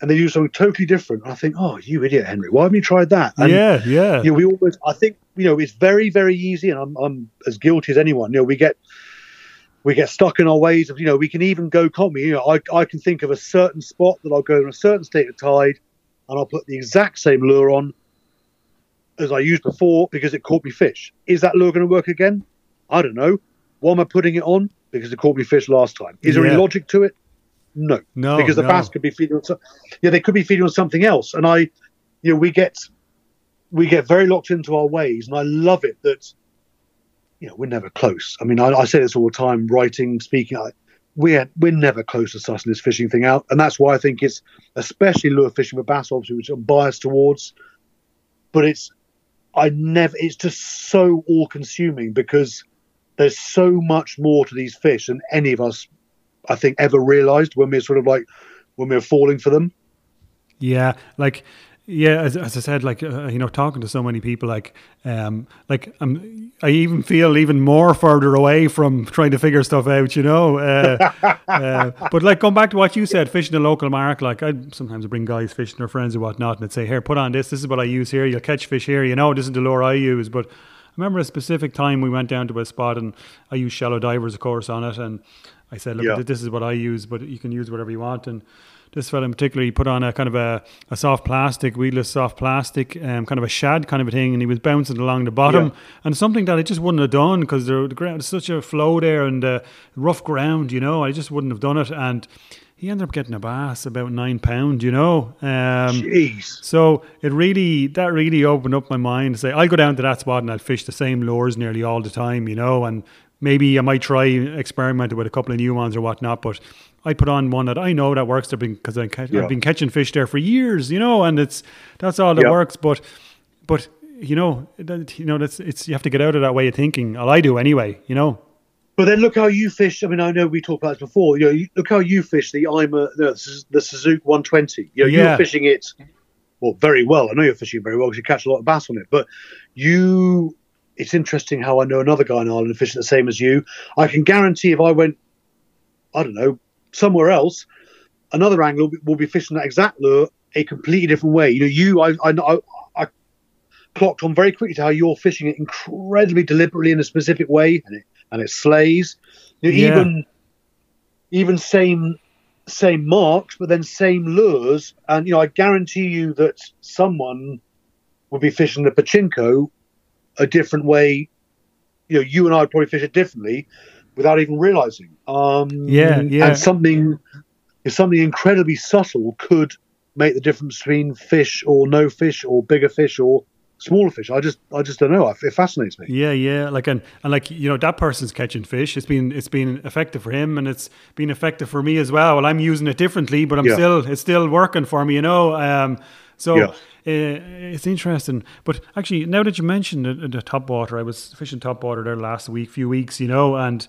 and they do something totally different and i think oh you idiot henry why haven't you tried that? And, yeah, yeah. you know we always i think you know it's very very easy and i'm, I'm as guilty as anyone. You know we get we get stuck in our ways of you know we can even go comedy you know I, I can think of a certain spot that i'll go in a certain state of tide and i'll put the exact same lure on as i used before because it caught me fish is that lure going to work again i don't know why am i putting it on because it caught me fish last time is there any logic to it No, No, because the no. bass could be feeding on. some- Yeah, they could be feeding on something else, and I, you know, we get we get very locked into our ways, and I love it that you know we're never close. I mean, I, I say this all the time, writing, speaking. I, we're we're never close to sussing this fishing thing out, and that's why I think it's especially lure fishing with bass, obviously, which I'm biased towards. But it's I never. It's just so all consuming because there's so much more to these fish than any of us, I think, ever realised when we're sort of like when we're falling for them. Yeah, like yeah, as, as I said, like uh, you know, talking to so many people, like um, like I'm, I even feel even more further away from trying to figure stuff out, you know. Uh, uh, but like going back to what you said, fishing the local mark, like I sometimes bring guys fishing their friends or whatnot, and I'd say, here, put on this. This is what I use here. You'll catch fish here. You know, this is the lure I use, but. I remember a specific time we went down to a spot and I used shallow divers, of course, on it. And I said, look, Yeah. this is what I use, but you can use whatever you want. And this fella in particular, he put on a kind of a, a soft plastic, weedless soft plastic, um, kind of a shad kind of a thing, and he was bouncing along the bottom. Yeah. And something that I just wouldn't have done because the ground is such a flow there and uh, rough ground, you know, I just wouldn't have done it. And he ended up getting a bass about nine pound, you know. Um, Jeez. so it really that really opened up my mind to say I'll go down to that spot and I'll fish the same lures nearly all the time, you know, and maybe I might try experiment with a couple of new ones or whatnot, but I put on one that I know that works there because I ca- Yeah. I've been catching fish there for years, you know, and it's that's all that Yeah. works. But but you know that, you know that's it's you have to get out of that way of thinking. Well, I do anyway, you know. But then look how you fish. I mean, I know we talked about this before. You know, you, look how you fish the IMA, the, the Sasuke 120. You know, Yeah. you're fishing it well very well. I know you're fishing very well because you catch a lot of bass on it. But you, it's interesting how I know another guy in Ireland fishing the same as you. I can guarantee if I went, I don't know, somewhere else, another angler will be, fishing that exact lure a completely different way. You know, you, I, I, I, I clocked on very quickly to how you're fishing it incredibly deliberately in a specific way, and it and it slays. You know, Yeah. Even even same same marks, but then same lures, and you know I guarantee you that someone would be fishing the pachinko a different way. You know, you and I would probably fish it differently without even realizing. Um, Yeah, yeah. And something, if something incredibly subtle could make the difference between fish or no fish or bigger fish or smaller fish. I just, I just don't know. It fascinates me. Yeah, yeah. Like and, and like you know that person's catching fish. It's been it's been effective for him, and it's been effective for me as well. Well, I'm using it differently, but I'm Yeah. still it's still working for me. You know. Um, so Yeah. uh, it's interesting. But actually, now that you mentioned the, the top water, I was fishing top water there last week, few weeks, you know, and.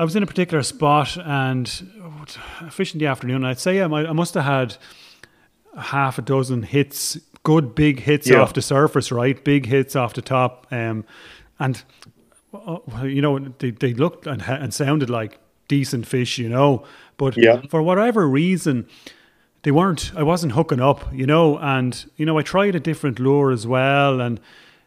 I was in a particular spot and oh, fishing in the afternoon. I'd say I, might, I must have had half a dozen hits, good big hits Yeah. off the surface, right? Big hits off the top, um, and uh, well, you know they, they looked and, and sounded like decent fish, you know. But Yeah. for whatever reason, they weren't. I wasn't hooking up, you know. And you know, I tried a different lure as well, and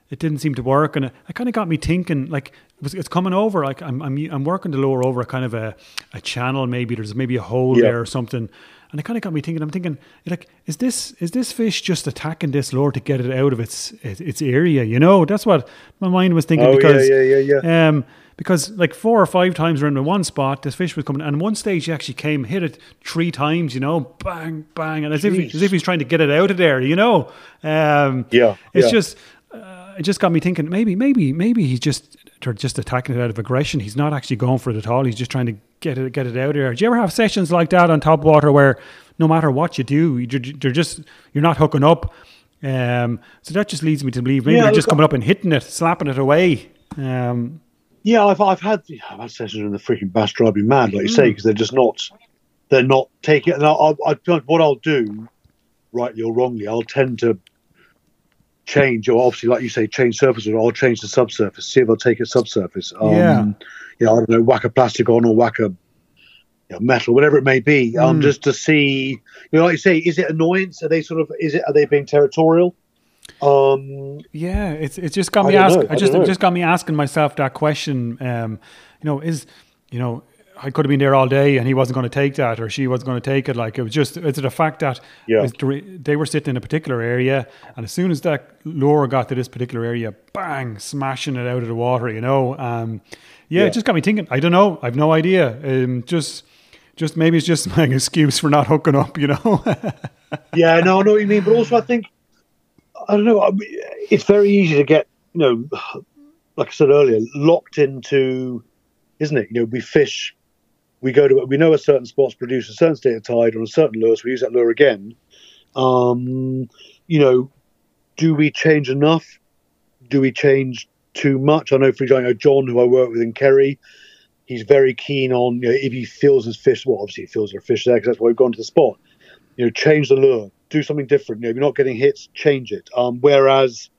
it didn't seem to work. And it, it kind of got me thinking, like it's coming over. Like I'm, I'm, I'm working the lure over a kind of a, a channel. Maybe there's maybe a hole Yeah. there or something. And it kind of got me thinking. I'm thinking, like, is this is this fish just attacking this lure to get it out of its its, its area? You know, that's what my mind was thinking Oh, yeah, because yeah, yeah, yeah. um, because like four or five times around in one spot, this fish was coming, and one stage he actually came, hit it three times, you know, bang, bang, and as if Jeez. as if he's trying to get it out of there, you know. Um, Yeah, it's yeah. just uh, it just got me thinking. Maybe, maybe, maybe he's just they're just attacking it out of aggression. He's not actually going for it at all. He's just trying to get it get it out of there. Do you ever have sessions like that on top water where no matter what you do, you're, you're just you're not hooking up? Um, so that just leads me to believe maybe Yeah, you're just coming up and hitting it, slapping it away. Um, Yeah, I've I've had I've had sessions when the freaking bus drive me mad, like you say, because they're just not they're not taking. And I'll, I'll, I, what I'll do, rightly or wrongly, I'll tend to change, or obviously, like you say, change surface, or I'll change the subsurface, see if I'll take a subsurface. Um, Yeah. You know, I don't know, whack a plastic on or whack a you know, metal, whatever it may be, um, Mm. just to see. You know, like you say, is it annoyance? Are they sort of? Is it? Are they being territorial? Um, Yeah, it's it's just got me asking. I I just it just got me asking myself that question. Um, you know, is you know, I could have been there all day and he wasn't going to take that, or she wasn't going to take it. Like it was just is it a fact that Yeah. they were sitting in a particular area, and as soon as that lure got to this particular area, bang, smashing it out of the water. You know, um, yeah, Yeah. it just got me thinking. I don't know. I've no idea. Um, just just maybe it's just my excuse for not hooking up, you know. yeah, no, I know what you mean, but also I think I don't know. It's very easy to get, you know, like I said earlier, locked into, isn't it? You know, we fish, we go to, we know a certain spot's produce a certain state of tide on a certain lure, so we use that lure again. Um, you know, do we change enough? Do we change too much? I know, for example, John, who I work with in Kerry, he's very keen on, you know, if he feels his fish, well, obviously he feels there are fish there because that's why we've gone to the spot. You know, change the lure, do something different. You know, you're not getting hits, change it. Um, whereas,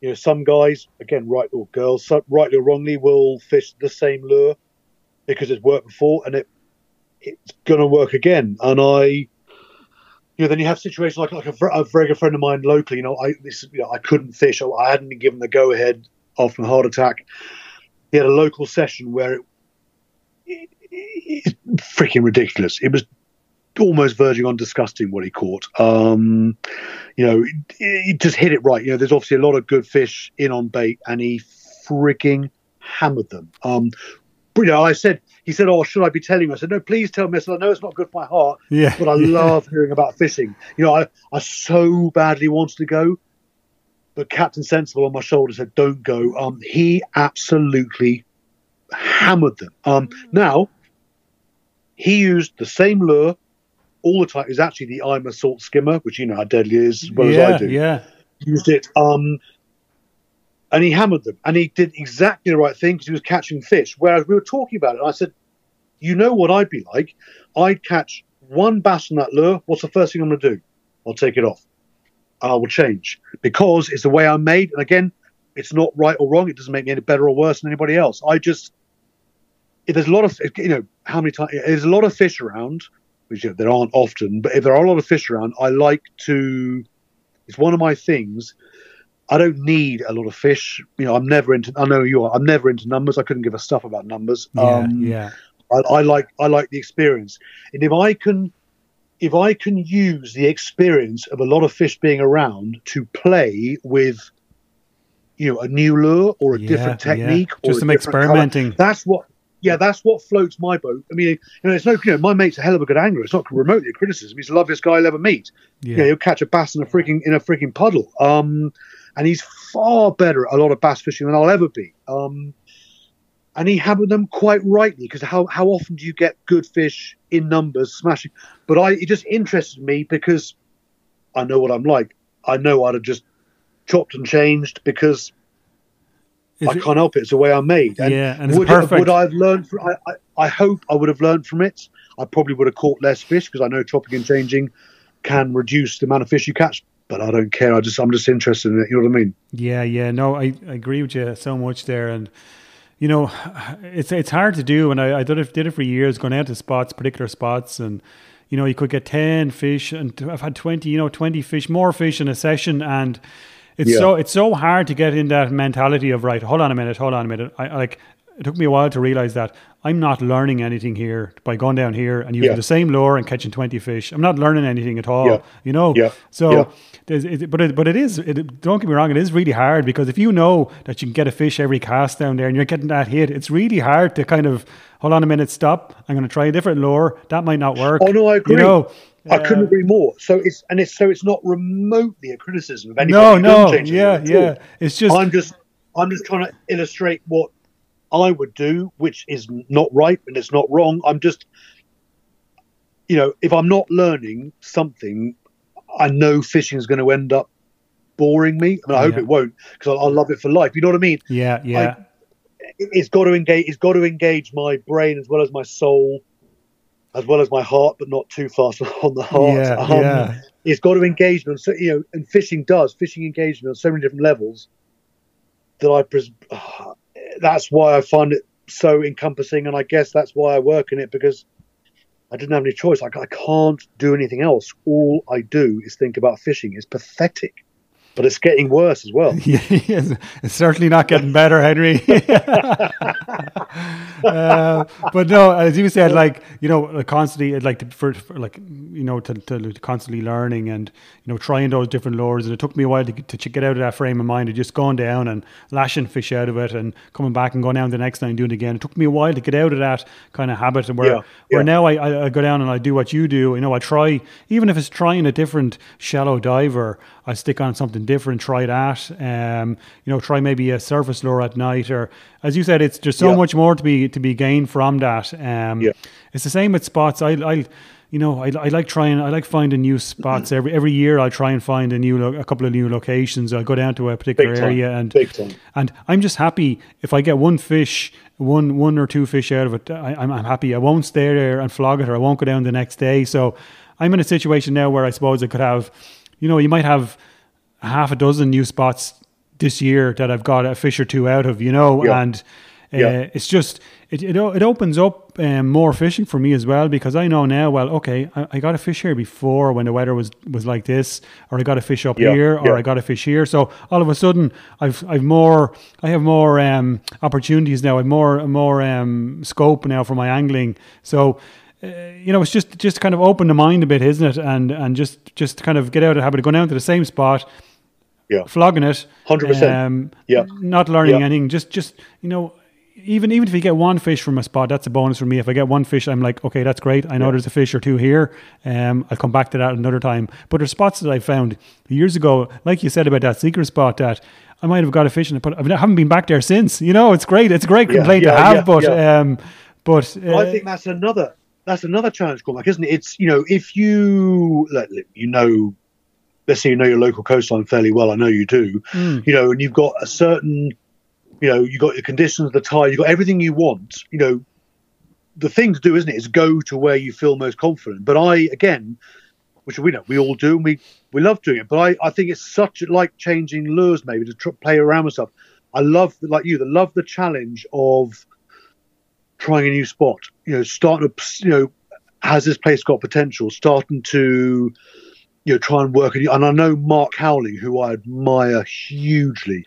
you know, some guys, again, right or girls, rightly or wrongly, will fish the same lure because it's worked before and it it's going to work again. And I, you know, then you have situations like like a, a very good friend of mine locally. You know, I this you know I couldn't fish. I hadn't been given the go ahead after a heart attack. He had a local session where it, it, it's freaking ridiculous. It was almost verging on disgusting what he caught. Um, you know, he just hit it right. You know, there's obviously a lot of good fish in on bait, and he freaking hammered them. Um, you know, I said, he said, "Oh, should I be telling you?" I said, "No, please tell me." I said, "I know it's not good for my heart, yeah, but I love hearing about fishing. You know, I, I so badly wanted to go, but Captain Sensible on my shoulder said, "Don't go." Um, he absolutely hammered them. Um, now he used the same lure all the time. It was actually the IMA salt skimmer, which you know how deadly it is as well yeah, as I do. Yeah, used it. Um, and he hammered them, and he did exactly the right thing because he was catching fish. Whereas we were talking about it, and I said, "You know what I'd be like? I'd catch one bass on that lure. What's the first thing I'm going to do? I'll take it off. I will change because it's the way I'm made. And again, it's not right or wrong. It doesn't make me any better or worse than anybody else. I just if there's a lot of you know how many times there's a lot of fish around which you know, there aren't often, but if there are a lot of fish around, I like to. It's one of my things. I don't need a lot of fish. You know, I'm never into. I know you are. I'm never into numbers. I couldn't give a stuff about numbers. Yeah, um, yeah. I, I like. I like the experience, and if I can, if I can use the experience of a lot of fish being around to play with, you know, a new lure or a Yeah, different technique, or Just some experimenting. that's what. Yeah, that's what floats my boat. I mean, you know, it's no, you know, my mate's a hell of a good angler. It's not remotely a criticism. He's the loveliest guy I'll ever meet. Yeah. Yeah, he'll catch a bass in a freaking in a freaking puddle. Um, and he's far better at a lot of bass fishing than I'll ever be. Um, and he hammered them quite rightly because how how often do you get good fish in numbers smashing? But I it just interested me because I know what I'm like. I know I'd have just chopped and changed because Is I it- can't help it. It's the way I'm made. And yeah, and it's would, perfect. would I have learned from? I, I, I hope I would have learned from it. I probably would have caught less fish because I know chopping and changing can reduce the amount of fish you catch. But I don't care. I just I'm just interested in it. You know what I mean? Yeah, yeah. No, I, I agree with you so much there, and you know, it's it's hard to do. And I, I did it did it for years, going out to spots, particular spots, and you know, you could get ten fish, and I've had twenty, you know, twenty fish, more fish in a session, and it's Yeah. so it's so hard to get in that mentality of right. Hold on a minute, hold on a minute. I I, like. It took me a while to realize that I'm not learning anything here by going down here and using Yeah. the same lure and catching 20 fish. I'm not learning anything at all, Yeah. you know? Yeah. So it, but it, but it is. It, don't get me wrong. It is really hard because if you know that you can get a fish every cast down there and you're getting that hit, it's really hard to kind of hold on a minute, stop. I'm going to try a different lure. That might not work. Oh no, I agree. You know, I couldn't uh, agree more. So it's and it's so it's not remotely a criticism of anybody. No, no, yeah, anything at all. yeah. It's just I'm just I'm just trying to illustrate what I would do, which is not right and it's not wrong. I'm just, you know, if I'm not learning something, I know fishing is going to end up boring me. I mean, I hope Yeah. it won't because I, I love it for life. You know what I mean? yeah, yeah, It- It's got to engage. It's got to engage my brain as well as my soul, as well as my heart, but not too fast on the heart. yeah, Um, yeah. it's got to engage me on so you know and fishing does fishing engage me on so many different levels that i pres- that's why i find it so encompassing and i guess that's why i work in it because i didn't have any choice like i can't do anything else all i do is think about fishing it's pathetic but it's getting worse as well. it's certainly not getting better, Henry. uh, but no, as you said, like you know, constantly, like to, for, for, like you know, to, to, constantly learning and you know, trying those different lures. And it took me a while to, to get out of that frame of mind of just going down and lashing fish out of it and coming back and going down the next time and doing it again. It took me a while to get out of that kind of habit. And where yeah, where yeah. now I, I go down and I do what you do. You know, I try even if it's trying a different shallow diver. I stick on something different, try that. Um, you know, try maybe a surface lure at night, or as you said, it's just so yeah. much more to be to be gained from that. Um, yeah. It's the same with spots. I, I you know, I, I like trying, I like finding new spots every every year. I try and find a new, lo- a couple of new locations. I'll go down to a particular area, and and I'm just happy if I get one fish, one one or two fish out of it. I, I'm I'm happy. I won't stay there and flog it, or I won't go down the next day. So I'm in a situation now where I suppose I could have you know, you might have half a dozen new spots this year that I've got a fish or two out of, you know, yeah. and uh, yeah. it's just it, it it opens up um, more fishing for me as well because I know now. Well, okay, I, I, got a fish here before when the weather was was like this, or I got a fish up yeah. here, or I got a fish here. So all of a sudden, I've I've more I have more um, opportunities now. I've more more um, scope now for my angling. So you know, it's just just kind of open the mind a bit, isn't it? And and just just kind of get out of the habit of going down to the same spot, yeah, flogging it, hundred um, percent, yeah, not learning yeah. anything. Just just you know, even even if you get one fish from a spot, that's a bonus for me. If I get one fish, I'm like, okay, that's great. I know yeah. there's a fish or two here. Um, I'll come back to that another time. But there's spots that I found years ago, like you said about that secret spot that. I might have got a fish in it, but I haven't been back there since. You know, it's great. It's a great complaint yeah, to have, but um, but uh, I think that's another that's another challenge, Cormac, isn't it? It's you know if you you know, let's say you know your local coastline fairly well. I know you do. Mm. You know, and you've got a certain, you know, you've got your conditions, the tide, you've got everything you want. You know, the thing to do, isn't it, is go to where you feel most confident. But I again, which we know we all do, and we we love doing it. But I I think it's such like changing lures maybe to tr- play around with stuff. I love like you, the love the challenge of trying a new spot. You know, starting to, you know, has this place got potential? Starting to, you know, try and work. And I know Mark Cowling, who I admire hugely.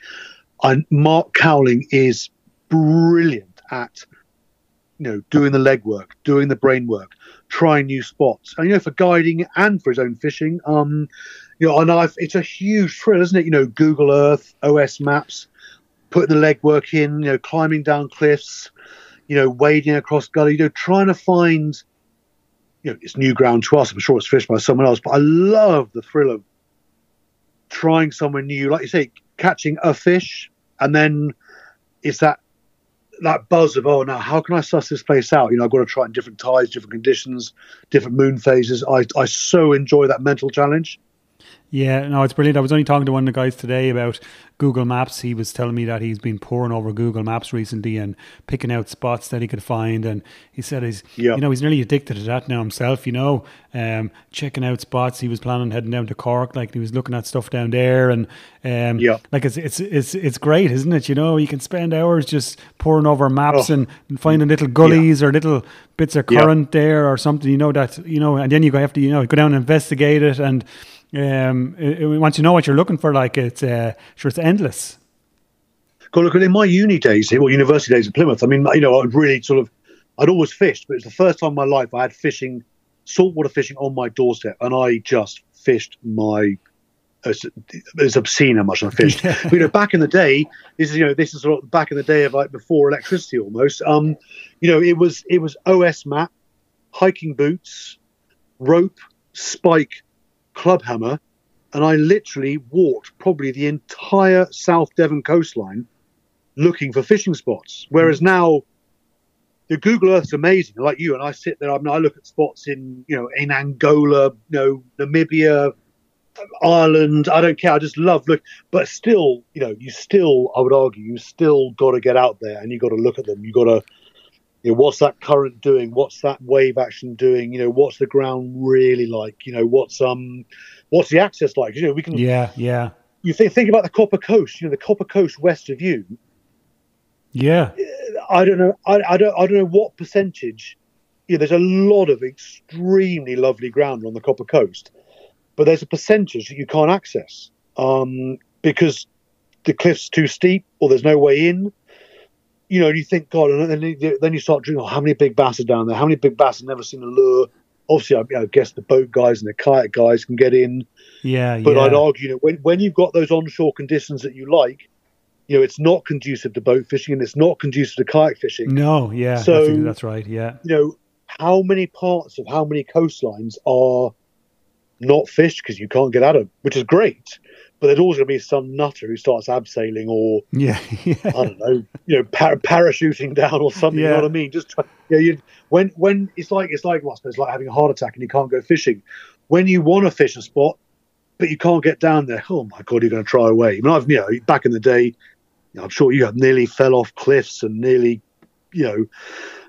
And Mark Cowling is brilliant at, you know, doing the legwork, doing the brain work, trying new spots, and you know, for guiding and for his own fishing. Um, you know, and I've, it's a huge thrill, isn't it? You know, Google Earth, OS Maps, putting the legwork in, you know, climbing down cliffs, you know, wading across gully, you know, trying to find, you know, it's new ground to us. I'm sure it's fished by someone else, but I love the thrill of trying somewhere new. Like you say, catching a fish, and then it's that that buzz of oh now how can I suss this place out? You know, I've got to try in different tides, different conditions, different moon phases. I I so enjoy that mental challenge. Yeah, no, it's brilliant. I was only talking to one of the guys today about Google Maps. He was telling me that he's been poring over Google Maps recently and picking out spots that he could find. And he said he's, yep. you know, he's nearly addicted to that now himself. You know, um, checking out spots. He was planning heading down to Cork, like he was looking at stuff down there, and um, yeah, like it's it's it's it's great, isn't it? You know, you can spend hours just poring over maps oh. and, and, finding little gullies yeah. or little bits of current yeah. there or something. You know that you know, and then you have to you know go down and investigate it and um, it, it, once you know what you're looking for, like it's uh, sure it's endless. God, look, in my uni days here, well, university days in Plymouth, I mean, you know, I'd really sort of, I'd always fished, but it was the first time in my life I had fishing, saltwater fishing on my doorstep, and I just fished my. It's, it's obscene how much I fished. Yeah. you know, back in the day, this is you know this is sort of back in the day of like before electricity almost. Um, you know, it was it was OS map, hiking boots, rope, spike, club hammer, and I literally walked probably the entire South Devon coastline looking for fishing spots. Whereas mm. now, the Google Earth is amazing. Like you and I sit there, I, mean, I look at spots in you know in Angola, you know Namibia, Ireland. I don't care. I just love look. But still, you know, you still, I would argue, you still got to get out there and you got to look at them. You got to you know, what's that current doing? What's that wave action doing? You know, what's the ground really like? You know, what's um, what's the access like? You know, we can. Yeah, yeah. You think think about the Copper Coast. You know, the Copper Coast west of you. Yeah. I don't know. I, I don't. I don't know what percentage. Yeah, there's a lot of extremely lovely ground on the Copper Coast, but there's a percentage that you can't access. um, because the cliff's too steep or there's no way in. You know, you think, God, and then you, then you start dreaming, oh, how many big bass are down there? How many big bass have never seen a lure? Obviously, I, I guess the boat guys and the kayak guys can get in. Yeah, But yeah. I'd argue, you know, when, when you've got those onshore conditions that you like, you know, it's not conducive to boat fishing and it's not conducive to kayak fishing. no, yeah. So- that's, that's right. Yeah. You know, how many parts of how many coastlines are not fished because you can't get at them, which is great. But there's always going to be some nutter who starts abseiling or Yeah. Yeah. I don't know, you know, par- parachuting down or something. You know what I mean? Just try, you know, you, when when it's like it's like well, I suppose like having a heart attack and you can't go fishing. When you want to fish a spot, but you can't get down there. Oh my god, you're going to try away. I mean, I've you know back in the day, you know, I'm sure you have nearly fell off cliffs and nearly, you know,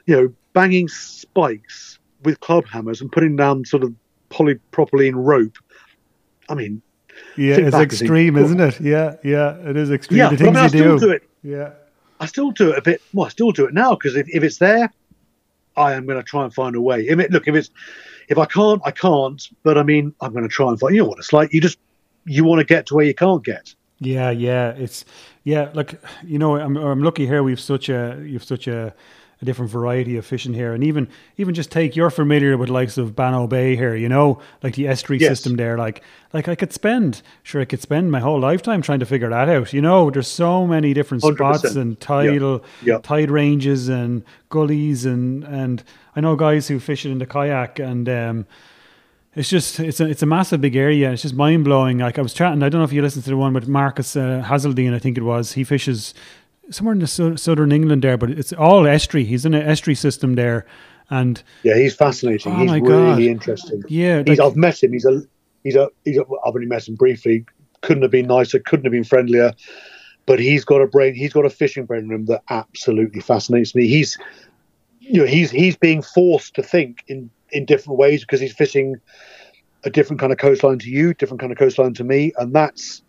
you know, banging spikes with club hammers and putting down sort of polypropylene rope. I mean, Yeah, it's back and think, extreme, isn't it? Yeah, yeah, it is extreme. yeah, the but I, things mean, I still do. do it. Yeah, I still do it a bit. Well, I still do it now because if, if it's there, I am going to try and find a way. I mean, look, if it's if I can't, I can't. But I mean, I'm going to try and find. You know what it's like. You just you want to get to where you can't get. yeah, yeah. It's yeah. Like you know, I'm I'm lucky here. We've such a you've such a, a different variety of fishing here, and even even just take you're familiar with likes of Bannow Bay here. You know, like the estuary Yes. system there. Like like I could spend sure I could spend my whole lifetime trying to figure that out. You know, there's so many different 100%. spots and tidal Yeah. tide ranges and gullies and and I know guys who fish it in the kayak and um it's just it's a it's a massive big area. It's just mind blowing. Like I was chatting, I don't know if you listened to the one with Marcus uh, Hazeldine, I think it was. He fishes somewhere in the sou- southern England there, but it's all estuary. He's in an estuary system there, and Yeah, he's fascinating. Oh he's really God. interesting. yeah, He's, like- I've met him. He's a he's a he's a, I've only met him briefly. Couldn't have been nicer. Couldn't have been friendlier. But he's got a brain. He's got a fishing brain in him that absolutely fascinates me. He's you know he's he's being forced to think in in different ways because he's fishing a different kind of coastline to you, different kind of coastline to me, and that's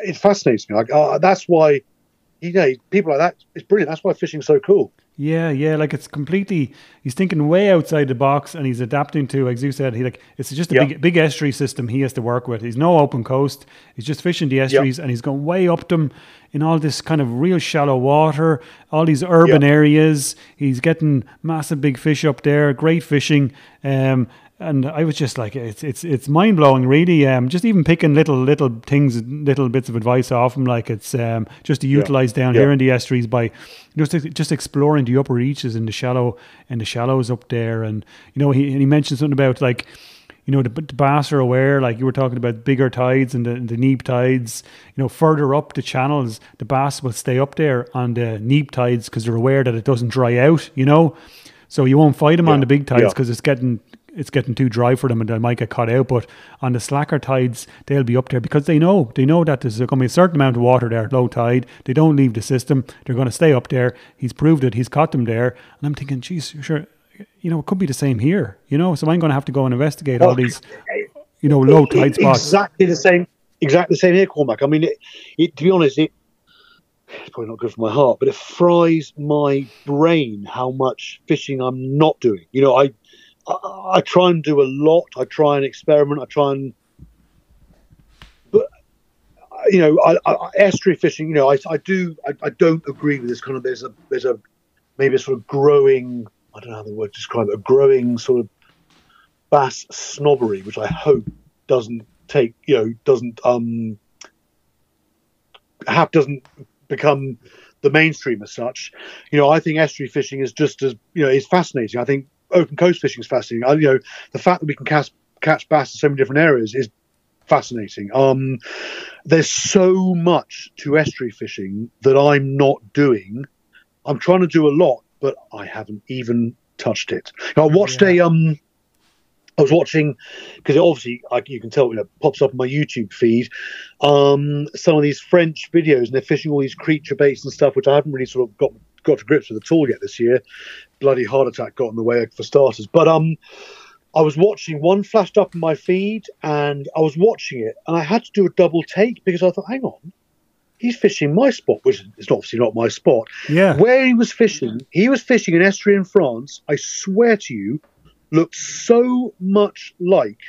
it fascinates me. Like uh, that's why you know people like that. It's brilliant. That's why fishing's so cool. Yeah, yeah, like it's completely. He's thinking way outside the box, and he's adapting to, like you said, he like it's just a Yeah. big, big estuary system he has to work with. He's no open coast. He's just fishing the estuaries, and he's going way up them in all this kind of real shallow water, all these urban Yeah. areas. He's getting massive big fish up there, great fishing. Um, and I was just like, it's it's it's mind blowing, really. Um, just even picking little little things, little bits of advice off him, like it's um just to utilize down Yeah. here in the estuaries by just just exploring the upper reaches and the shallow and the shallows up there. And you know, he and he mentioned something about like you know the, the bass are aware, like you were talking about bigger tides and the the neap tides. You know, further up the channels, the bass will stay up there on the neap tides because they're aware that it doesn't dry out. You know, so you won't fight them on the big tides Yeah. because it's getting it's getting too dry for them and they might get caught out. But on the slacker tides, they'll be up there because they know they know that there's going to be a certain amount of water there at low tide. They don't leave the system. They're going to stay up there. He's proved it. He's caught them there. And I'm thinking, geez, sure, you know, it could be the same here. You know, so I'm going to have to go and investigate all these, you know, low tide spots. Exactly the same. Exactly the same here, Cormac. I mean, it, it, to be honest, it, it's probably not good for my heart, but it fries my brain how much fishing I'm not doing. You know, I, I, I try and do a lot. I try and experiment. I try and, but you know, I, I, estuary fishing. You know, I, I do. I, I don't agree with this kind of. There's a there's a maybe a sort of growing. I don't know how the word to describe it. A growing sort of bass snobbery, which I hope doesn't take you know doesn't um have doesn't become the mainstream as such. You know, I think estuary fishing is just as you know is fascinating. I think open coast fishing is fascinating. I, you know, the fact that we can catch catch bass in so many different areas is fascinating. Um, there's so much to estuary fishing that I'm not doing. I'm trying to do a lot, but I haven't even touched it. I watched Yeah. a um. I was watching because obviously I, you can tell you know, it pops up on my YouTube feed. Um, some of these French videos and they're fishing all these creature baits and stuff, which I haven't really sort of got got to grips with at all yet this year. Bloody heart attack got in the way for starters. But um, I was watching one flashed up in my feed, and I was watching it, and I had to do a double take because I thought, hang on, he's fishing my spot, which is obviously not my spot. Yeah. Where he was fishing, he was fishing in estuary in France. I swear to you, looked so much like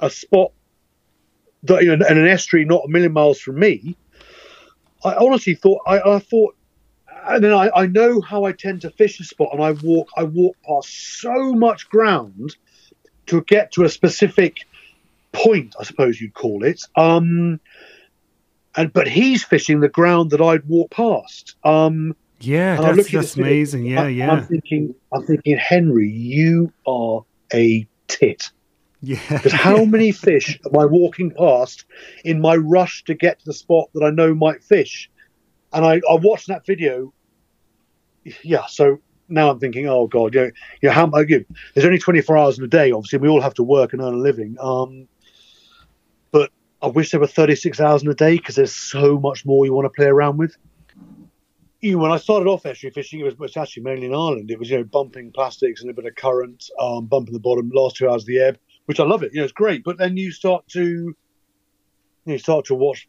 a spot that, you know, and an estuary not a million miles from me, I honestly thought I, I thought, and then I, I know how I tend to fish a spot, and I walk I walk past so much ground to get to a specific point, I suppose you'd call it. Um, and but he's fishing the ground that I'd walk past. Um, yeah, that's, that's amazing. Yeah, I, yeah. I'm thinking, I'm thinking, Henry, you are a tit. Yeah. Because how many fish am I walking past in my rush to get to the spot that I know might fish? And I, I watched that video. Yeah, so now I'm thinking, oh god, you know, you know how you, there's only 24 hours in a day. Obviously, we all have to work and earn a living. Um, but I wish there were 36 hours in a day because there's so much more you want to play around with. You know, when I started off estuary fishing, it was, it was, actually mainly in Ireland. It was you know bumping plastics and a bit of current, um, bumping the bottom, last two hours of the ebb which I love it. You know, it's great. But then you start to you start to watch,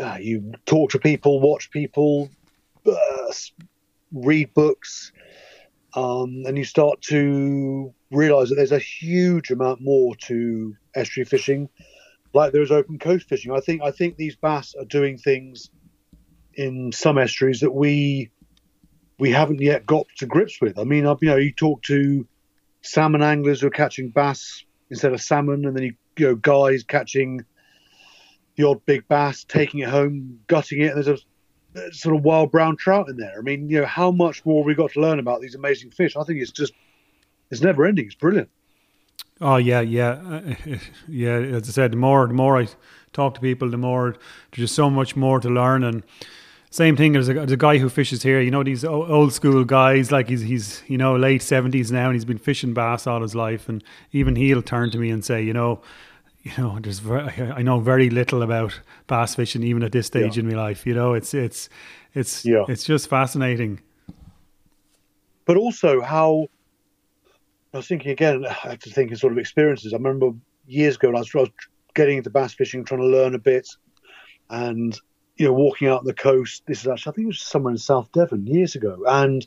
uh, you talk to people, watch people, uh, read books, um, and you start to realize that there's a huge amount more to estuary fishing, like there's open coast fishing. I think I think these bass are doing things in some estuaries that we we haven't yet got to grips with. I mean, you know, you talk to salmon anglers who are catching bass instead of salmon, and then you, you know guys catching the odd big bass, taking it home, gutting it, and there's a sort of wild brown trout in there. I mean, you know, how much more we got to learn about these amazing fish? I think it's just it's never ending. It's brilliant. Oh yeah, yeah, yeah. As I said, the more the more I talk to people, the more there's just so much more to learn and same thing as a guy who fishes here. You know these old school guys, like he's he's you know late seventies now, and he's been fishing bass all his life. And even he'll turn to me and say, you know, you know, there's very, I know very little about bass fishing even at this stage yeah. in my life. You know, it's it's it's yeah. it's just fascinating. But also how I was thinking again. I have to think of sort of experiences. I remember years ago when I was, I was getting into bass fishing, trying to learn a bit, and you know, walking out the coast. This is actually, I think it was somewhere in South Devon years ago. And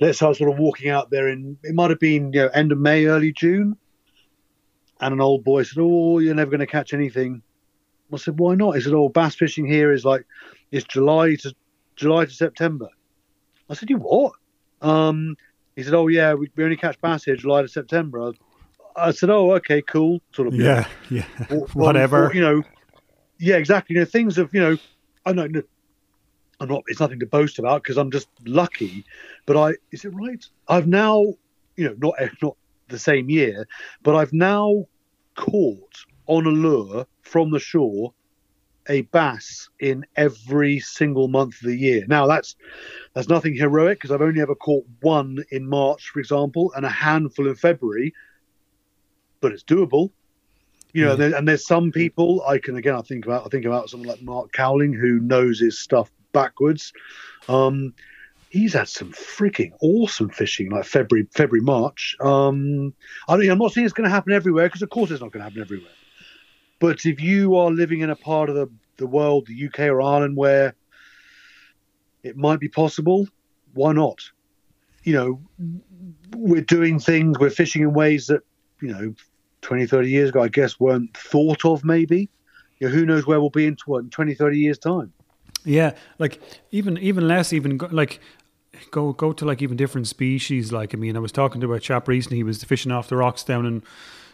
let's say I was sort of walking out there in, it might have been, you know, end of May, early June. And an old boy said, Oh, you're never going to catch anything. I said, Why not? He said, Oh, bass fishing here is like, it's July to July to September. I said, You what? Um, he said, Oh, yeah, we, we only catch bass here July to September. I, I said, Oh, okay, cool. Sort of, yeah, yeah, whatever. you know, yeah, exactly. You know, things of, you know, I know I'm not. It's nothing to boast about because I'm just lucky. But I is it right? I've now, you know, not not the same year, but I've now caught on a lure from the shore a bass in every single month of the year. Now that's that's nothing heroic because I've only ever caught one in March, for example, and a handful in February. But it's doable you know, mm. and there's some people I can again I think about I think about someone like Mark Cowling who knows his stuff backwards. Um, he's had some freaking awesome fishing like February, February, March. Um, I mean, I'm not saying it's going to happen everywhere because of course it's not going to happen everywhere. But if you are living in a part of the, the world, the UK or Ireland, where it might be possible, why not? You know, we're doing things, we're fishing in ways that, you know, 20, 30 years ago, I guess, weren't thought of maybe. You know, who knows where we'll be in, what, in 20, 30 years' time. Yeah, like even even less, even like go go to like even different species. Like I mean, I was talking to a chap recently. He was fishing off the rocks down in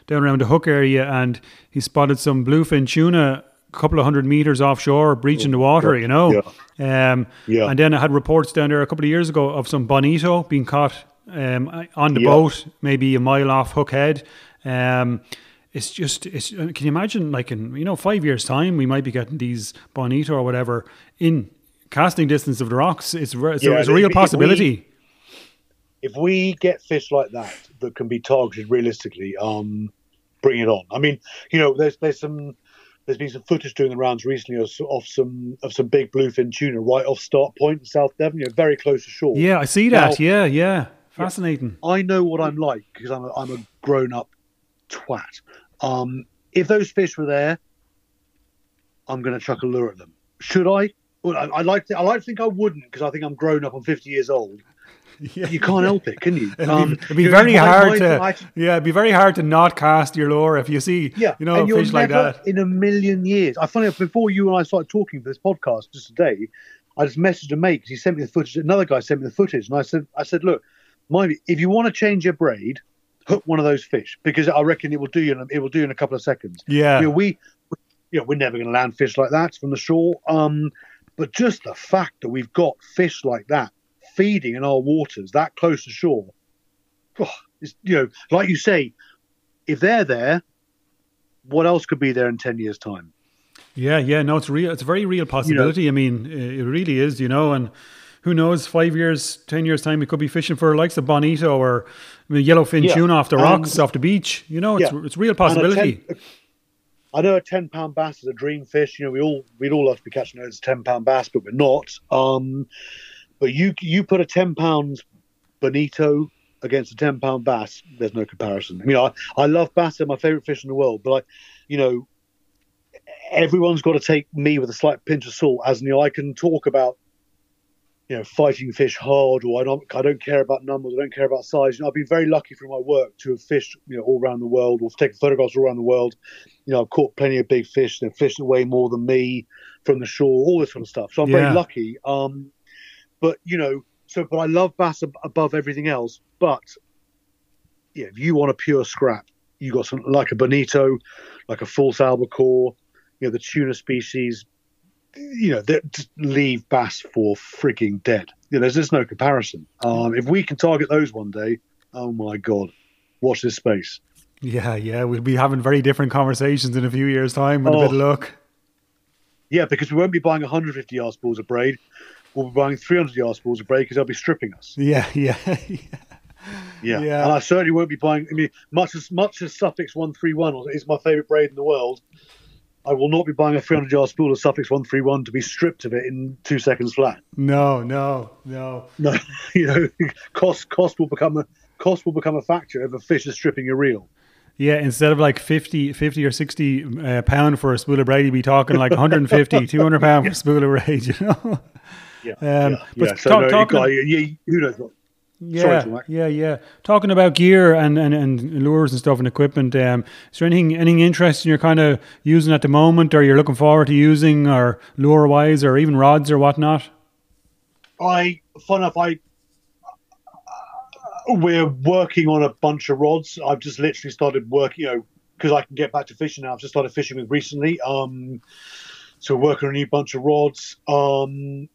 down around the Hook area, and he spotted some bluefin tuna a couple of hundred meters offshore, breaching the water. You know, yeah. Um, yeah. And then I had reports down there a couple of years ago of some bonito being caught um, on the yeah. boat, maybe a mile off Hook Head. Um, it's just it's uh, can you imagine like in you know five years time we might be getting these bonito or whatever in casting distance of the rocks it's, it's, yeah, a, it's a real if, possibility. If we, if we, get fish like that that can be targeted realistically um bring it on. I mean you know there's there's some there's been some footage doing the rounds recently of, of some of some big bluefin tuna right off start point in south devon you know very close to shore. Yeah i see that. Now, yeah yeah. fascinating. I know what i'm like because i'm a, I'm a grown up twat. Um, if those fish were there, I'm going to chuck a lure at them. Should I? Well, I, I like to. I like to think I wouldn't because I think I'm grown up. I'm 50 years old. Yeah, you can't help it, can you? It'd Um, be, it'd be very my- hard my- to my- yeah, it'd be very hard to not cast your lure if you see Yeah, you know fish like that. in a million years. I find out before you and I started talking for this podcast just today, I just messaged a mate because he sent me the footage. Another guy sent me the footage, and I said, I said, look, mind if you want to change your braid, hook one of those fish because I reckon it will do you. In it will do you in a couple of seconds. Yeah, You know, we, you know, we're never going to land fish like that from the shore. Um, but just the fact that we've got fish like that feeding in our waters that close to shore, oh, it's, you know, like you say, if they're there, what else could be there in ten years' time? yeah, yeah. No, it's real. It's a very real possibility. I mean, it really is. You know, and who knows? Five years, ten years time, we could be fishing for likes of bonito or I mean, yellowfin Yeah, tuna off the rocks, off the beach. You know, it's Yeah. it's a real And a possibility. 10 I know a ten pound bass is a dream fish. You know, we all we'd all love to be catching those ten pound bass, but we're not. Um, but you you put a ten pound bonito against a ten pound bass, there's no comparison. I mean, I, I love bass; they're my favorite fish in the world. But I, you know, everyone's got to take me with a slight pinch of salt. As you know, I can talk about you know fighting fish hard, or I don't I don't care about numbers, I don't care about size. You know, I've been very lucky through my work to have fished you know all around the world, or taken photographs all around the world. You know, I've caught plenty of big fish. They've fished way more than me from the shore, all this sort of stuff. So I'm Yeah. very lucky. Um, but you know, so but I love bass ab- above everything else. But yeah, if you want a pure scrap, you got something like a bonito, like a false albacore, you know, the tuna species. You know, leave bass for frigging dead. You know, there's just no comparison. Um, if we can target those one day, oh my god, watch this space. Yeah, yeah. We'll be having very different conversations in a few years' time with a Oh. bit of luck. Yeah, because we won't be buying 150 yard spools of braid. We'll be buying 300 yard spools of braid because they'll be stripping us. Yeah, yeah, yeah. Yeah. Yeah. And I certainly won't be buying. I mean, much as much as Suffix 131 is my favourite braid in the world, I will not be buying a 300 yard spool of Suffix 131 to be stripped of it in two seconds flat. No, no, no. No, you know, cost cost will become a cost will become a factor if a fish is stripping your reel. Yeah, instead of like 50, 50 or 60 uh, pound for a spool of braid, you'd be talking like 150, 200 pound for a spool of braid, you know? Yeah. Um, yeah. but yeah. So talk- no, talking you, you, who knows what? Yeah, Cormac. yeah, yeah. Talking about gear and, and, and lures and stuff and equipment, um, is there anything anything interesting you're kind of using at the moment or you're looking forward to using or lure wise or even rods or whatnot? I fun enough. I we're working on a bunch of rods. I've just literally started working, you know, because I can get back to fishing now. I've just started fishing with recently. Um, so we're working on a new bunch of rods. Um,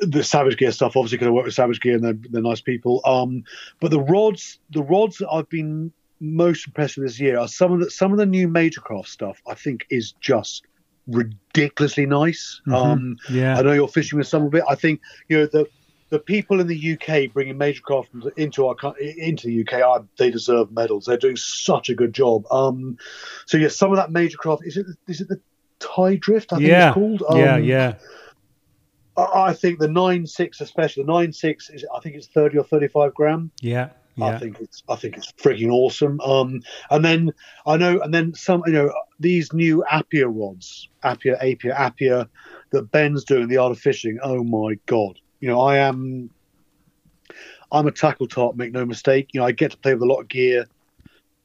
the Savage Gear stuff, obviously, because I work with Savage Gear and they're, they're nice people. Um, but the rods, the rods that I've been most impressed with this year are some of the some of the new Major Craft stuff. I think is just ridiculously nice. Um, Yeah. I know you're fishing with some of it. I think you know the the people in the UK bringing major craft into our into the UK are they deserve medals. They're doing such a good job. Um, so yeah, some of that major craft is it is it the tide drift? I think yeah. it's called. yeah, Um, yeah. I I think the nine six, especially the nine six, is I think it's thirty or thirty five gram. Yeah. I think it's I think it's freaking awesome. Um, and then I know, and then some, you know, these new Appia rods, Appia, Apia, Appia, that Ben's doing the art of fishing. Oh my god! You know, I am, I'm a tackle top. Make no mistake. You know, I get to play with a lot of gear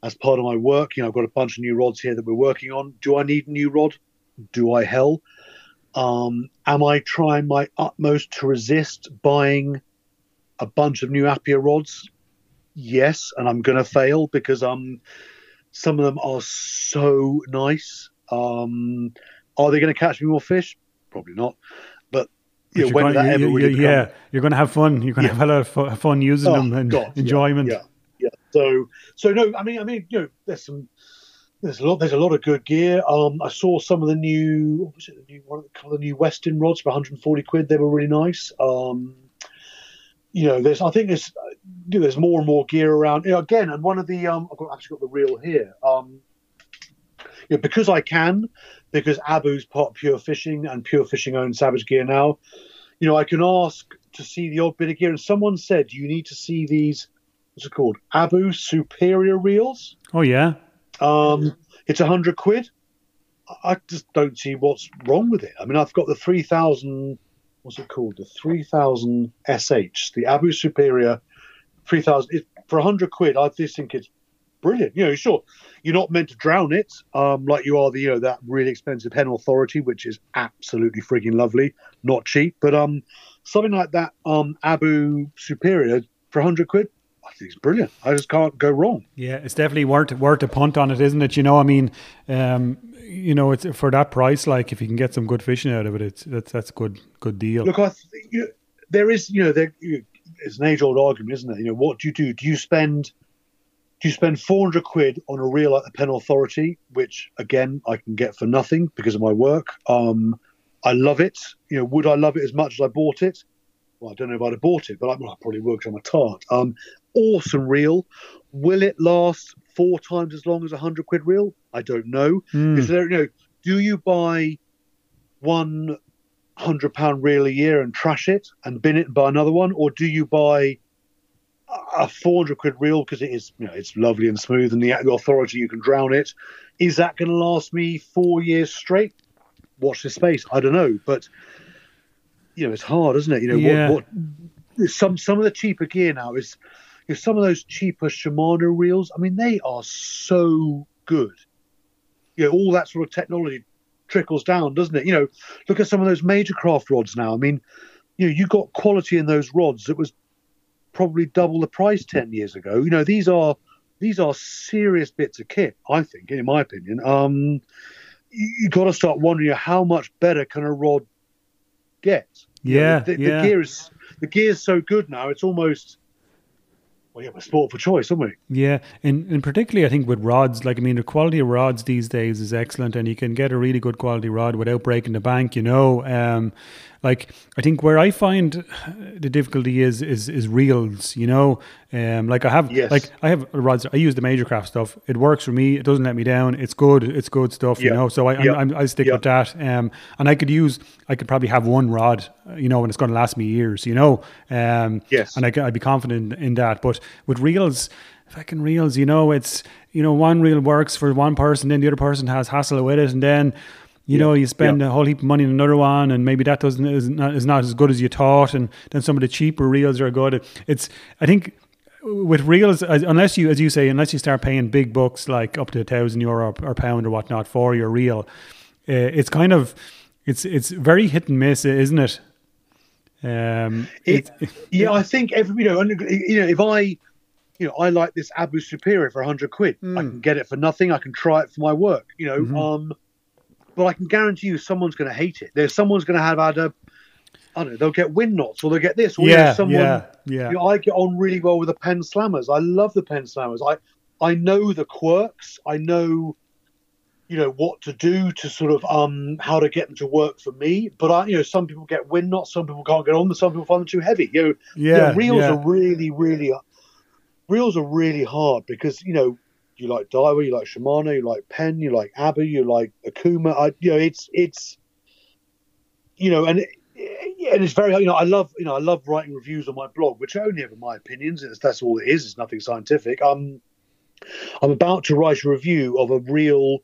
as part of my work. You know, I've got a bunch of new rods here that we're working on. Do I need a new rod? Do I hell? Um, am I trying my utmost to resist buying a bunch of new Apia rods? yes, and I'm going to fail because um, some of them are so nice. Um, are they going to catch me more fish? Probably not. But you know, when you're that ever you- really you- yeah, you're going to have fun. You're going to Yeah. have a lot of fun using Oh, them and God, yeah, enjoyment. Yeah, yeah. So, so no, I mean, I mean, you know, there's some, there's a lot, there's a lot of good gear. Um, I saw some of the new, what was it, the new one the, new Westin rods for 140 quid. They were really nice. Um, you know, there's, I think there's, uh, you know, there's more and more gear around. You know, again, and one of the, um, I've got, actually got the reel here. Um, you know, because I can, because Abu's part Pure Fishing and Pure Fishing owns Savage Gear now. You know, I can ask to see the odd bit of gear, and someone said you need to see these. What's it called? Abu Superior reels. Oh, yeah. Um, it's a hundred quid. I- just don't see what's wrong with it. I mean, I've got the three thousand what's it called? The 3000 SH, the Abu Superior 3000. For 100 quid, I just think it's brilliant. You know, sure, you're not meant to drown it um, like you are the, you know, that really expensive Penn Authority, which is absolutely frigging lovely, not cheap. But um, something like that um, Abu Superior for 100 quid, It's brilliant. I just can't go wrong. Yeah, it's definitely worth worth a punt on it, isn't it? You know, I mean, um, you know, it's for that price. Like, if you can get some good fishing out of it, it's that's that's a good good deal. Look, I th- you, there is, you know, there you, it's an age old argument, isn't it? You know, what do you do? Do you spend do you spend 400 quid on a reel like the Penn Authority, which again I can get for nothing because of my work? Um, I love it. You know, would I love it as much as I bought it? Well, I don't know if I'd have bought it, but I, well, I probably would because I'm a tart. Um, awesome reel. Will it last four times as long as a hundred quid reel? I don't know. Mm. Is there, you know, do you buy one hundred pound reel a year and trash it and bin it and buy another one, or do you buy a 400 quid reel because it is, you know, it's lovely and smooth, and the, the authority you can drown it. Is that going to last me four years straight? Watch this space. I don't know, but you know, it's hard, isn't it? You know, Yeah. what, what some some of the cheaper gear now is, know, some of those cheaper Shimano reels. I mean, they are so good. You know, all that sort of technology trickles down, doesn't it? You know, look at some of those major craft rods now. I mean, you know, you got quality in those rods that was probably double the price ten years ago. You know, these are these are serious bits of kit. I think, in my opinion, um, you, you got to start wondering how much better can a rod get. You know, Yeah, the, the yeah. gear is the gear is so good now. It's almost well, yeah, we're sport for choice, aren't we? Yeah, and, and particularly I think with rods, like I mean, the quality of rods these days is excellent, and you can get a really good quality rod without breaking the bank. You know, um, like I think where I find the difficulty is is is reels. You know, um, like I have Yes. like I have rods. I use the major craft stuff. It works for me. It doesn't let me down. It's good. It's good stuff. You know, so I Yeah. I'm, I'm, I stick Yeah. with that. Um, and I could use. I could probably have one rod. uh, You know, and it's going to last me years. You know, um, Yes. and I, I'd be confident in that. But with reels, fucking reels, you know, it's you know one reel works for one person, then the other person has hassle with it, and then you know you spend yeah. a whole heap of money on another one, and maybe that doesn't is not is not as good as you thought, and then some of the cheaper reels are good. It's I think. With reels, unless you, as you say, unless you start paying big bucks like up to a thousand euro or, pound or whatnot for your reel, uh, it's kind of, it's it's very hit and miss, isn't it? Um, It, it- yeah, I think every you know, you know, if I, you know, I like this Abu Superior for hundred quid. I Mm. can get it for nothing. I can try it for my work. You know, Mhm. um, but I can guarantee you, someone's going to hate it. There's someone's going to have had a, I don't know, they'll get wind knots or they'll get this. Or you know, yeah, someone, yeah, yeah. You know, I get on really well with the Penn Slammers. I love the Penn Slammers. I I know the quirks. I know, you know, what to do to sort of um how to get them to work for me. But I, you know, some people get wind knots. Some people can't get on them. Some people find them too heavy. You know, Yeah, yeah, reels yeah. are really, really, reels are really hard because you know you like Daiwa, you like Shimano, you like Penn, you like Abu, you like Akuma. I, you know, it's it's, you know, and it, and it's very, you know, I love, you know, I love writing reviews on my blog, which are only ever my opinions. It's, that's all it is. It's nothing scientific. Um, I'm about to write a review of a reel,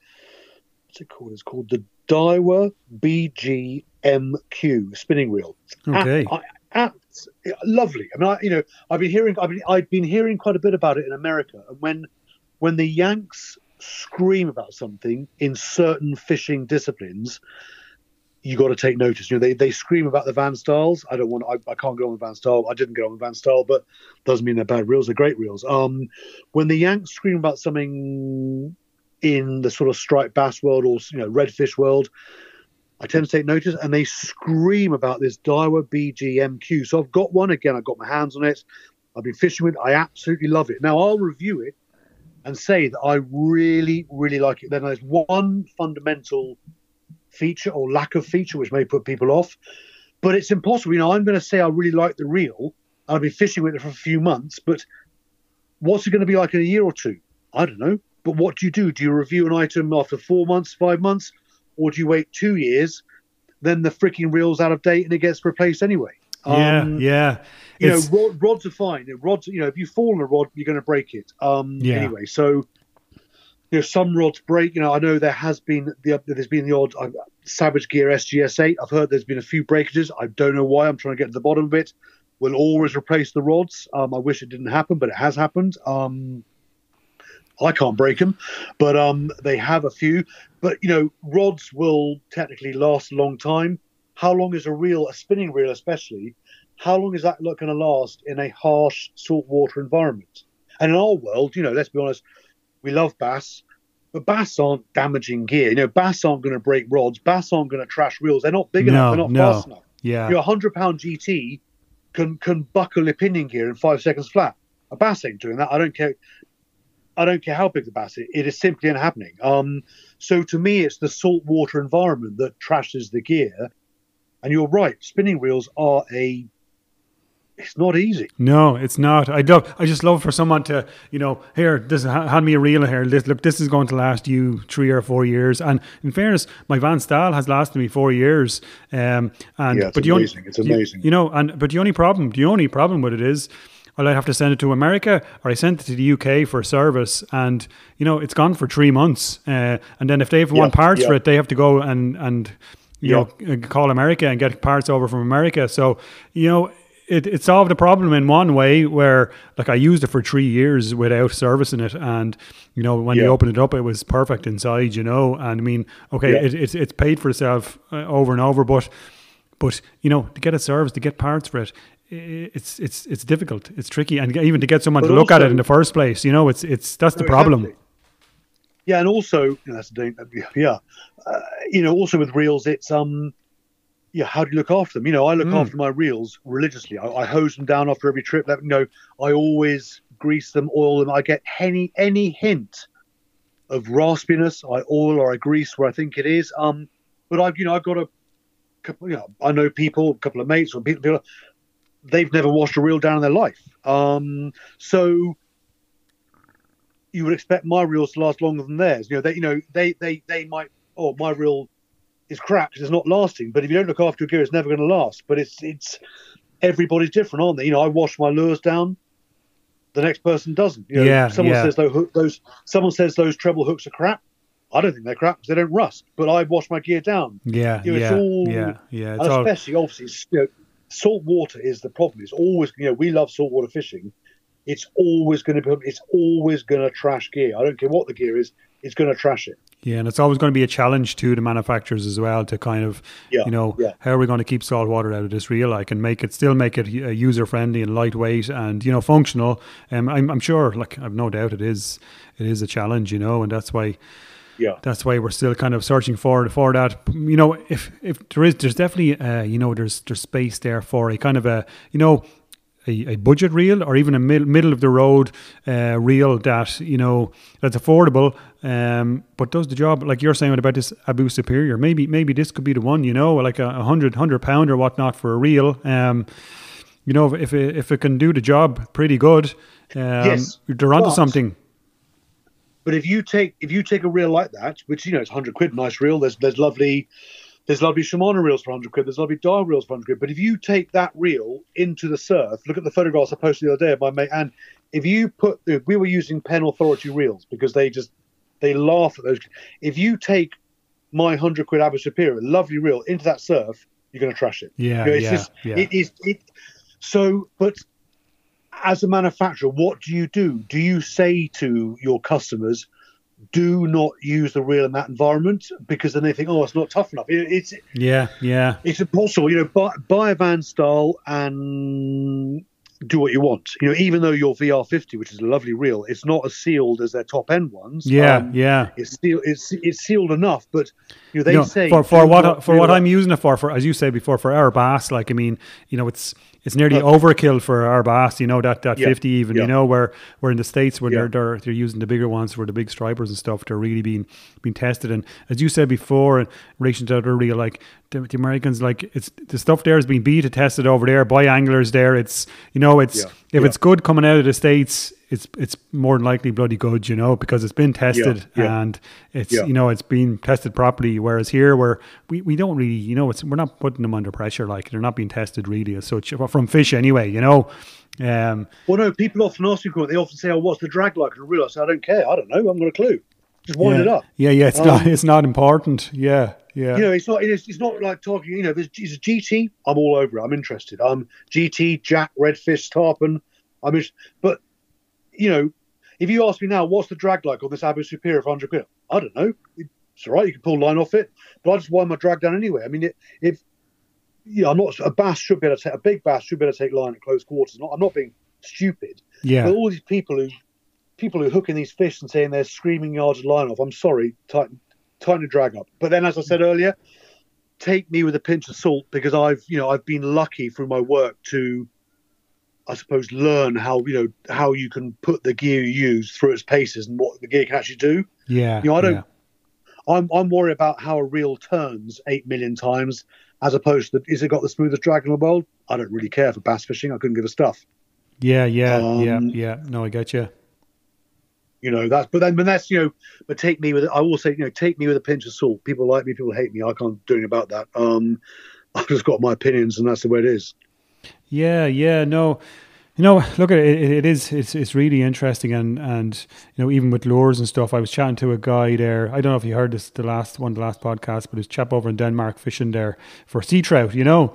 what's it called? It's called the Daiwa BGMQ spinning wheel. Okay. I, I, lovely. I mean, I, you know, I've been hearing, I've been, I've been hearing quite a bit about it in America, and when, when the Yanks scream about something in certain fishing disciplines, you got to take notice. You know, they, they scream about the Van Staals. I don't want, I, I can't go on the Van Staal. I didn't get on the Van Staal, but doesn't mean they're bad reels. They're great reels. Um, when the Yanks scream about something in the sort of striped bass world or you know redfish world, I tend to take notice, and they scream about this Daiwa BGMQ. So I've got one again. I've got my hands on it. I've been fishing with. it. I absolutely love it. Now I'll review it and say that I really, really like it. Then there's one fundamental feature or lack of feature which may put people off, but it's impossible. You know, I'm going to say I really like the reel. I've been fishing with it for a few months, but what's it going to be like in a year or two? I don't know. But what do you do? Do you review an item after four months, five months, or do you wait two years? Then the freaking reel's out of date and it gets replaced anyway. Yeah, Um, yeah. You know, rod, rods are fine. Rods, you know, if you fall on a rod, you're going to break it. Um, Yeah. Anyway, so you know, some rods break. You know, I know there has been the there's been the odd uh, Savage Gear SGS8. I've heard there's been a few breakages. I don't know why. I'm trying to get to the bottom of it. We'll always replace the rods. Um, I wish it didn't happen, but it has happened. Um, I can't break them, but um, they have a few. But you know, rods will technically last a long time. How long is a reel, a spinning reel especially? How long is that going to last in a harsh saltwater environment? And in our world, you know, let's be honest, we love bass, but bass aren't damaging gear. You know, bass aren't going to break rods. Bass aren't going to trash reels. They're not big No, enough. They're not no. fast enough. Yeah. You know, a hundred pound GT can can buckle a pinion gear in five seconds flat. A bass ain't doing that. I don't care. I don't care how big the bass is. It is simply not happening. Um, so to me, it's the saltwater environment that trashes the gear. And you're right. Spinning wheels are a. It's not easy. No, it's not. I love. I just love for someone to, you know, here, this ha- hand me a reel here. This, look, this is going to last you three or four years. And in fairness, my Van Staal has lasted me four years. Um, and Yeah, it's but the only- amazing. It's amazing. You, know, and but the only problem, the only problem with it is. Well, I'd have to send it to America, or I sent it to the UK for service, and you know it's gone for three months. Uh, and then if they want parts for it, they have to go and and you know uh, call America and get parts over from America. So you know it, it solved the problem in one way where like I used it for three years without servicing it, and you know when you opened it up, it was perfect inside. You know, and I mean, okay, Yeah. it, it's it's paid for itself uh, over and over, but but you know to get it serviced, to get parts for it. It's it's it's difficult. It's tricky, and even to get someone But to look at it in the first place, you know, it's it's that's the problem. Yeah, and also you know, that's yeah, uh, you know, also with reels, it's um, yeah, how do you look after them? You know, I look Mm. after my reels religiously. I, I hose them down after every trip. Let them know. I always grease them, oil them. I get any any hint of raspiness, I oil or I grease where I think it is. Um, but I've you know I've got a couple. You know, I know people, a couple of mates or people. people they've never washed a reel down in their life. Um, so you would expect my reels to last longer than theirs. You know, they you know they they they might. Oh, my reel is crap 'cause it's not lasting. But if you don't look after your gear, it's never going to last. But it's it's everybody's different, aren't they? You know, I wash my lures down. The next person doesn't. You know, Yeah, Someone yeah. says those, those. Someone says those treble hooks are crap. I don't think they're crap because they don't rust. But I wash my gear down. Yeah, You know, it's yeah, all- yeah, yeah. It's And all especially, obviously, you know, salt water is the problem. It's always, you know, we love saltwater fishing. It's always going to be, it's always going to trash gear. I don't care what the gear is, it's going to trash it. Yeah, and it's always going to be a challenge to the manufacturers as well to kind of, Yeah, you know, yeah. how are we going to keep salt water out of this reel? Like, and make it still make it user friendly and lightweight and you know functional. Um, I'm, I'm sure, like, I've no doubt it is, it is a challenge, you know, and that's why Yeah. that's why we're still kind of searching for for that. You know, if if there is, there's definitely, uh, you know, there's there's space there for a kind of a, you know. A, a budget reel or even a mid, middle of the road uh, reel that you know that's affordable um, but does the job like you're saying about this Abu Superior maybe maybe this could be the one you know like a, a hundred hundred pound or whatnot for a reel um, you know if it, if it can do the job pretty good um, Yes, they're onto but- something But if you take if you take a reel like that, which you know it's hundred quid, nice reel. There's there's lovely there's lovely Shimano reels for hundred quid. There's lovely Daiwa reels for hundred quid. But if you take that reel into the surf, look at the photographs I posted the other day of my mate. And if you put the, we were using Penn Authority reels because they just they laugh at those. If you take my hundred quid Abu Superior, lovely reel, into that surf, you're going to trash it. yeah You know, it's yeah just yeah it is it. So, but as a manufacturer, what do you do? Do you say to your customers, "Do not use the reel in that environment," because then they think, "Oh, it's not tough enough." It, it's yeah yeah it's impossible. You know, buy, buy a Van Staal and do what you want. You know, even though your VR50, which is a lovely reel, it's not as sealed as their top end ones. yeah Um, yeah It's sealed. It's it's sealed enough, but you know they you know, say for for what for what I'm using it for, for as you said before, for our bass, like I mean, you know, it's it's nearly Uh, overkill for our bass. You know that that Yeah, fifty even. yeah. You know where where in the states where Yeah. they're, they're they're using the bigger ones for the big stripers and stuff. They're really being being tested. And as you said before, in relation to the reel like the, the Americans, like it's the stuff there is being beta tested over there by anglers. There, it's you know it's if yeah. it's good coming out of the states. It's it's more than likely bloody good, you know, because it's been tested yeah. and it's Yeah. you know it's been tested properly. Whereas here, where we, we don't really, you know, it's we're not putting them under pressure. Like they're not being tested really as such from fish anyway. You know, um, Well, no, people often ask me, they often say, "Oh, what's the drag like?" And I realise I don't care. I don't know. I haven't got a clue. Just wind yeah. it up. Yeah, yeah, it's um, not it's not important. Yeah, yeah. You know, it's not it's, it's not like talking. You know, there's, a GT. I'm all over it. I'm interested. I'm GT, Jack, Redfish, Tarpon. I'm just, but you know, if you ask me now, what's the drag like on this Abu Superior for 100 quid? I don't know. It's all right. You can pull line off it, but I just wind my drag down anyway. I mean, it, if yeah, I'm not a bass should be able to take a big bass should be able to take line at close quarters. Not, I'm not being stupid. Yeah. But all these people who people who are hooking these fish and saying they're screaming yards of line off. I'm sorry, tighten tighten the drag up. But then, as I said earlier, take me with a pinch of salt because I've you know I've been lucky through my work to I suppose learn how you know how you can put the gear you use through its paces and what the gear can actually do. Yeah. You know, I don't yeah. I'm I'm worried about how a reel turns eight million times as opposed to is it got the smoothest drag in the world? I don't really care for bass fishing. I couldn't give a stuff. Yeah, yeah, um, yeah, yeah. No, I get you. You know that's but then but that's you know but take me with I will say you know take me with a pinch of salt. People like me, people hate me. I can't do anything about that. Um, I've just got my opinions and that's the way it is. Yeah, yeah, no. You know, look at it, it is it's it's really interesting and and you know even with lures and stuff. I was chatting to a guy there. I don't know if you heard this the last one, the last podcast, but his chap over in Denmark fishing there for sea trout. You know,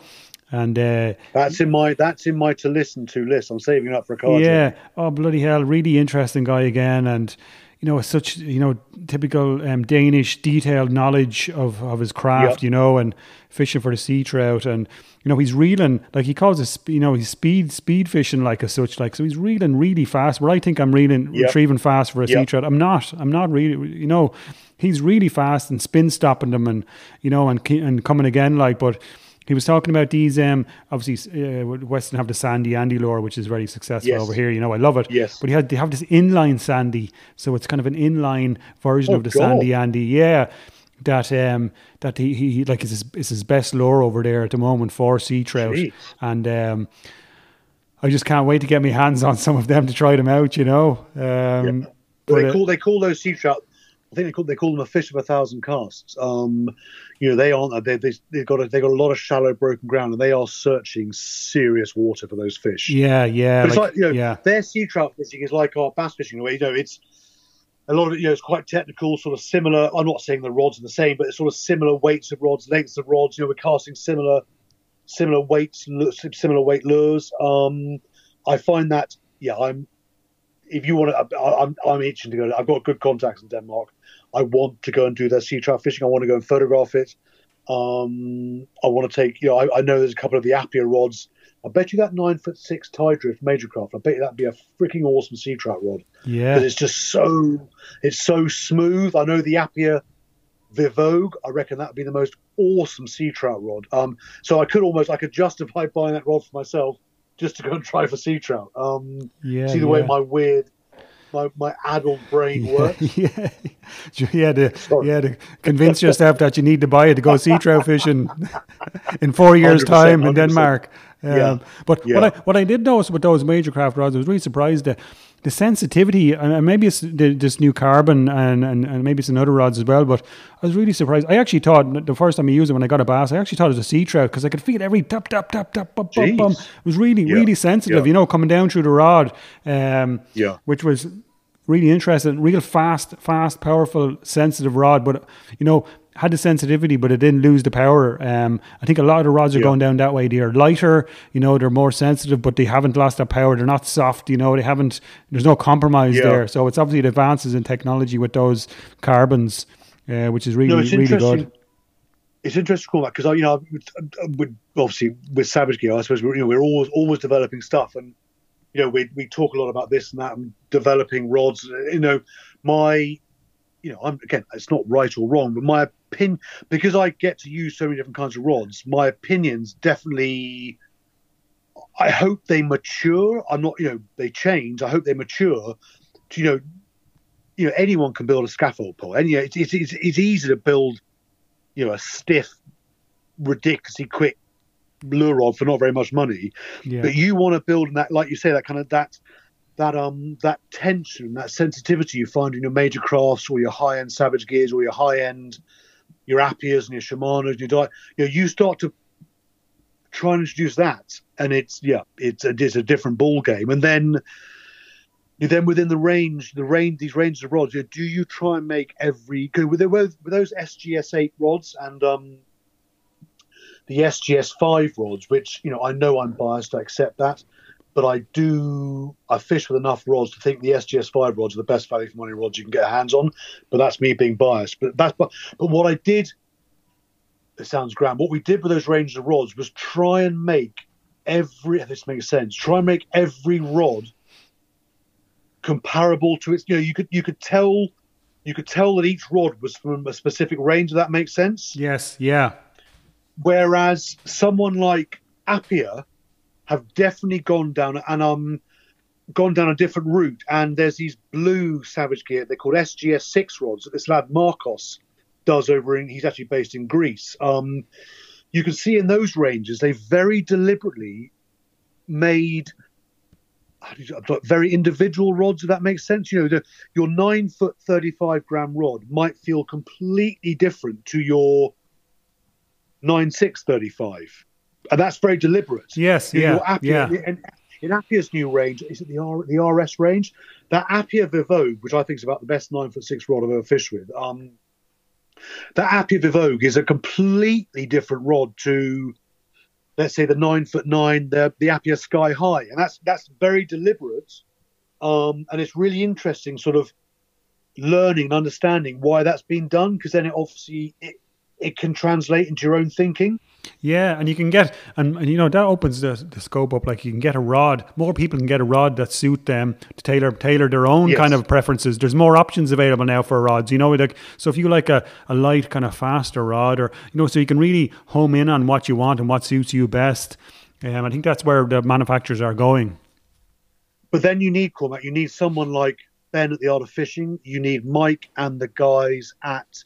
and uh, that's in my that's in my to listen to list. I'm saving up for a card. Yeah. Oh bloody hell! Really interesting guy again, and you know, such you know typical um, Danish detailed knowledge of of his craft. Yep. You know, and fishing for the sea trout and you know, he's reeling like he calls it. You know, he's speed speed fishing like as such. Like so, he's reeling really fast. Where I think I'm reeling yep. retrieving fast for a yep. sea trout, I'm not. I'm not really. You know, he's really fast and spin stopping them, and you know, and and coming again. Like, but he was talking about these. Um, obviously, uh, Westin have the Sandy Andy lure, which is very successful yes. over here. You know, I love it. Yes. But he had they have this inline Sandy, so it's kind of an inline version oh, of the God. Sandy Andy. Yeah that um that he, he like is his, is his best lure over there at the moment for sea trout Jeez. and um I just can't wait to get my hands on some of them to try them out you know um yeah. well, they call they call those sea trout I think they call they call them a fish of a thousand casts. Um, you know, they aren't. They, they they've got a, they've got a lot of shallow, broken ground, and they are searching serious water for those fish. Yeah, yeah. But it's like, like you know, yeah. their sea trout fishing is like our bass fishing. Way you know, it's a lot of it, you know, it's quite technical, sort of similar. I'm not saying the rods are the same, but it's sort of similar weights of rods, lengths of rods. You know, we're casting similar, similar weights, similar weight lures. Um, I find that, yeah, I'm. If you want to, I'm, I'm itching to go. I've got good contacts in Denmark. I want to go and do their sea trout fishing. I want to go and photograph it. Um, I want to take, you know, I, I know there's a couple of the Apia rods I bet you that nine foot six tide drift major craft. I bet you that'd be a freaking awesome sea trout rod. Yeah, because it's just so it's so smooth. I know the Apia Vivogue. I reckon that'd be the most awesome sea trout rod. Um, so I could almost I could justify buying that rod for myself just to go and try for sea trout. Um, yeah, see the yeah. way my weird my, my adult brain works. yeah, you had to Sorry. you had to convince yourself that you need to buy it to go sea trout fishing in four years' time in Denmark. Um, yeah. But yeah. what I what I did notice with those major craft rods, I was really surprised that the sensitivity, and maybe it's this new carbon, and, and, and maybe it's in other rods as well. But I was really surprised. I actually thought the first time I used it when I got a bass, I actually thought it was a sea trout because I could feel every tap tap tap tap bum, bum, bum. It was really yeah. really sensitive, yeah. you know, coming down through the rod. Um, yeah, which was really interesting, real fast, fast, powerful, sensitive rod. But you know, had the sensitivity, but it didn't lose the power. Um, I think a lot of the rods are yeah. going down that way. They are lighter, you know, they're more sensitive, but they haven't lost that power. They're not soft, you know, they haven't, there's no compromise yeah. there. So it's obviously the advances in technology with those carbons, uh, which is really, no, really good. It's interesting to call that because, you know, with, obviously with Savage Gear, I suppose we're, you know, we're always, always developing stuff and, you know, we, we talk a lot about this and that and developing rods. You know, my you know, I'm again, it's not right or wrong, but my opinion, because I get to use so many different kinds of rods, my opinions definitely. I hope they mature. I'm not, you know, they change. I hope they mature. To, you know, you know, anyone can build a scaffold pole. Any, it's, it's, it's, it's easy to build, you know, a stiff, ridiculously quick lure rod for not very much money. Yeah. But you want to build that, like you say, that kind of that that um that tension, that sensitivity you find in your major crafts or your high end Savage gears or your high end your Apias and your Shimanos and your di- you know, you start to try and introduce that, and it's yeah, it's a, it's a different ball game. And then then within the range, the range, these ranges of rods, you know, do you try and make every good with, with those SGS eight rods and um, the SGS five rods, which you know I know I'm biased, I accept that, but I do I fish with enough rods to think the SGS five rods are the best value for money rods you can get your hands on. But that's me being biased. But that's but, but what I did. It sounds grand. What we did with those ranges of rods was try and make every. If this makes sense. Try and make every rod comparable to its. You know, you could you could tell you could tell that each rod was from a specific range. That makes sense. Yes. Yeah. Whereas someone like Apia have definitely gone down and um gone down a different route. And there's these blue Savage gear they're called SGS six rods that this lad Marcos does over in. He's actually based in Greece. Um, you can see in those ranges they very deliberately made very individual rods if that makes sense you know the, your 9 foot 35 gram rod might feel completely different to your nine six thirty five, and that's very deliberate. Yes, yeah, yeah. And in Apia's new range, is it the R, the RS range? That Apia Vivogue, which I think is about the best nine foot six rod I've ever fished with. Um, that Apia Vivogue is a completely different rod to, let's say, the nine foot nine, the the Apia Sky High, and that's that's very deliberate. Um, and it's really interesting, sort of learning and understanding why that's been done, because then it obviously it, it can translate into your own thinking. Yeah, and you can get, and, and you know that opens the, the scope up. Like you can get a rod. More people can get a rod that suit them to tailor tailor their own yes. kind of preferences. There's more options available now for rods. You know, like so if you like a, a light kind of faster rod, or you know, so you can really home in on what you want and what suits you best. Um, I think that's where the manufacturers are going. But then you need Cormac. You need someone like Ben at the Art of Fishing. You need Mike and the guys at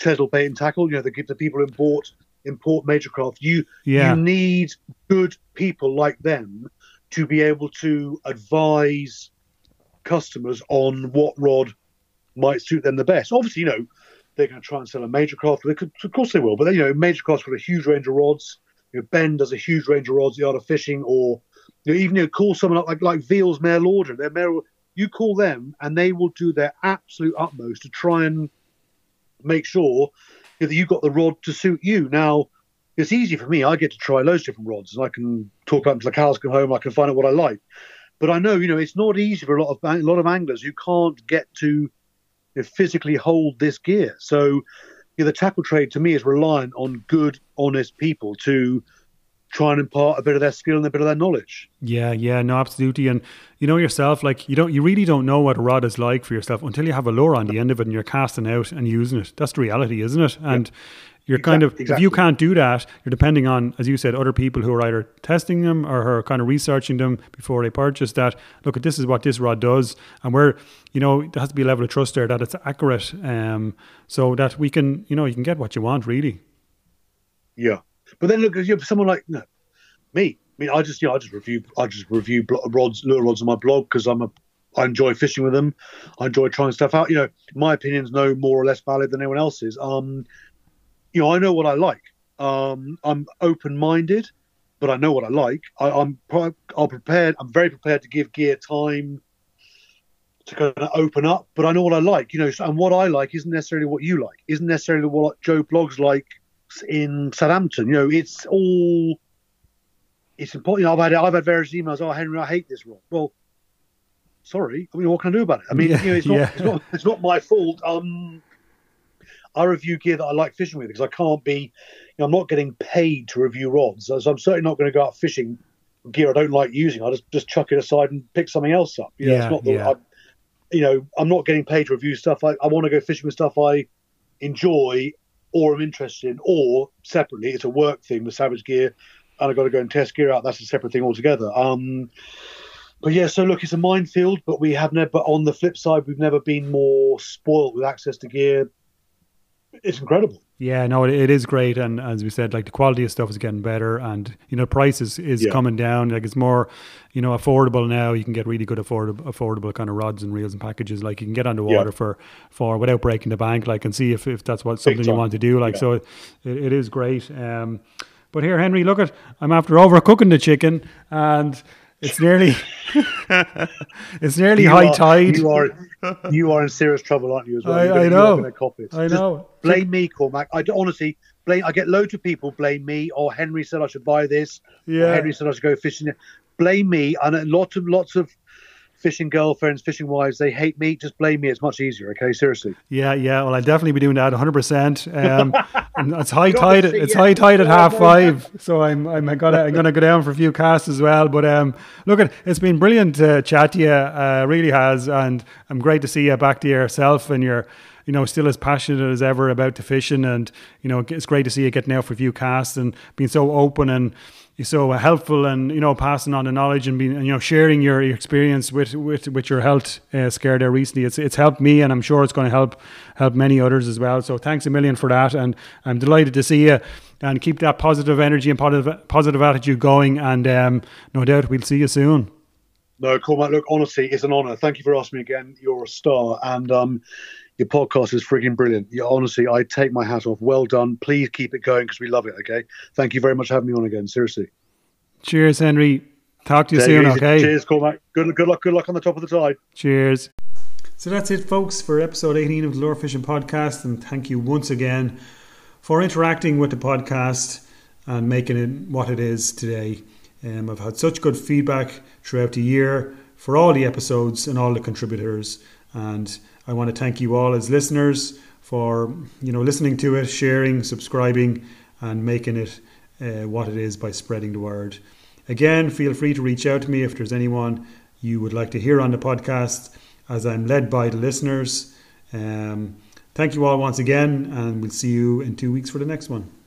Chesil Bait and Tackle. You know, the, the people import import major craft. You yeah. you need good people like them to be able to advise customers on what rod might suit them the best. Obviously, you know, they're going to try and sell a major craft. They could, of course, they will. But then, you know, major craft's got a huge range of rods. You know, Ben does a huge range of rods. The art of fishing, or you know, even you know, call someone up like like Veal's Mayor Lordran. Their Mayor, you call them, and they will do their absolute utmost to try and make sure that you've got the rod to suit you. Now, it's easy for me. I get to try loads of different rods, and I can talk about them the cows come home. I can find out what I like. But I know, you know, it's not easy for a lot of a lot of anglers who can't get to you physically hold this gear. So, you know, the tackle trade to me is reliant on good, honest people to try and impart a bit of their skill and a bit of their knowledge. Yeah, yeah, no, absolutely. And you know yourself, like you don't, you really don't know what a rod is like for yourself until you have a lure on the end of it and you're casting out and using it. That's the reality, isn't it? And you're kind of exactly. if you can't do that, you're depending on, as you said, other people who are either testing them or who are kind of researching them before they purchase. That look, at this is what this rod does, and we're, you know, there has to be a level of trust there that it's accurate, um, so that we can, you know, you can get what you want, really. Yeah, but then look, you know, someone like no, me. I mean, I just, you know, I just review, I just review rods, lure rods on my blog because I'm a, I enjoy fishing with them. I enjoy trying stuff out. You know, my opinion's no more or less valid than anyone else's. Um, you know, I know what I like. Um, I'm open-minded, but I know what I like. I, I'm, I'm prepared. I'm very prepared to give gear time to kind of open up, but I know what I like. You know, and what I like isn't necessarily what you like. Isn't necessarily what Joe Bloggs like in Southampton. You know, it's all it's important. You know, I've had I've had various emails. Oh, Henry, I hate this rod. Well, sorry. I mean, what can I do about it? I mean, yeah, you know, it's not, yeah. it's not it's not my fault. Um, I review gear that I like fishing with because I can't be. You know, I'm not getting paid to review rods, so I'm certainly not going to go out fishing gear I don't like using. I just just chuck it aside and pick something else up. You know, yeah, it's not the, yeah. I, you know, I'm not getting paid to review stuff. I, I want to go fishing with stuff I enjoy or I'm interested in, or separately, it's a work thing with Savage Gear and I've got to go and test gear out. That's a separate thing altogether. Um, but yeah, so look, it's a minefield, but we have never. On the flip side, we've never been more spoiled with access to gear. It's incredible. Yeah, no, it, it is great, and as we said, like the quality of stuff is getting better, and you know, price is, is yeah. coming down. Like it's more, you know, affordable now. You can get really good affordable, affordable kind of rods and reels and packages. Like you can get on the water yeah. for for without breaking the bank. Like and see if, if that's what something you want to do. Like yeah. so, it, it is great. Um, but here, Henry, look at I'm after overcooking the chicken, and it's nearly it's nearly You high are- tide. You are you are in serious trouble, aren't you? As well, I- gonna- I know. cop it. I Just know. Blame me, Cormac. I honestly blame. I get loads of people blame me. Or Henry said I should buy this. Yeah. Henry said I should go fishing. Blame me, and lots of lots of fishing girlfriends, fishing wives. They hate me. Just blame me. It's much easier. Okay, seriously. Yeah, yeah. Well, I'll definitely be doing that 100%. Um, it's high tide. See, It's yeah. high tide at Oh, half five, so I'm I'm gonna I'm gonna go down for a few casts as well. But um, look, it it's been brilliant to chat to you. Uh, really has, and I'm great to see you back to yourself and you're you know still as passionate as ever about the fishing. And you know it's great to see you getting out for a few casts and being so open and so helpful and you know passing on the knowledge and being and, you know sharing your, experience with with with your health uh, scare there recently it's it's helped me and I'm sure it's going to help help many others as well so thanks a million for that and I'm delighted to see you and keep that positive energy and positive positive attitude going and um, no doubt we'll see you soon No, Cormac. Look, honestly, it's an honour. Thank you for asking me again. You're a star, and um, your podcast is freaking brilliant. Yeah, honestly, I take my hat off. Well done. Please keep it going because we love it. Okay. Thank you very much for having me on again. Seriously. cheers Henry talk to you Take soon easy. okay Cheers, Cormac. Good, good luck. Good luck on the top of the tide. cheers So that's it, folks, for episode 18 of the Lure Fishing Podcast. And thank you once again for interacting with the podcast and making it what it is today. Um, I've had such good feedback throughout the year for all the episodes and all the contributors. And I want to thank you all as listeners for you know listening to it, sharing, subscribing, and making it uh, what it is by spreading the word. Again, feel free to reach out to me if there's anyone you would like to hear on the podcast, as I'm led by the listeners. Um, thank you all once again, and we'll see you in two weeks for the next one.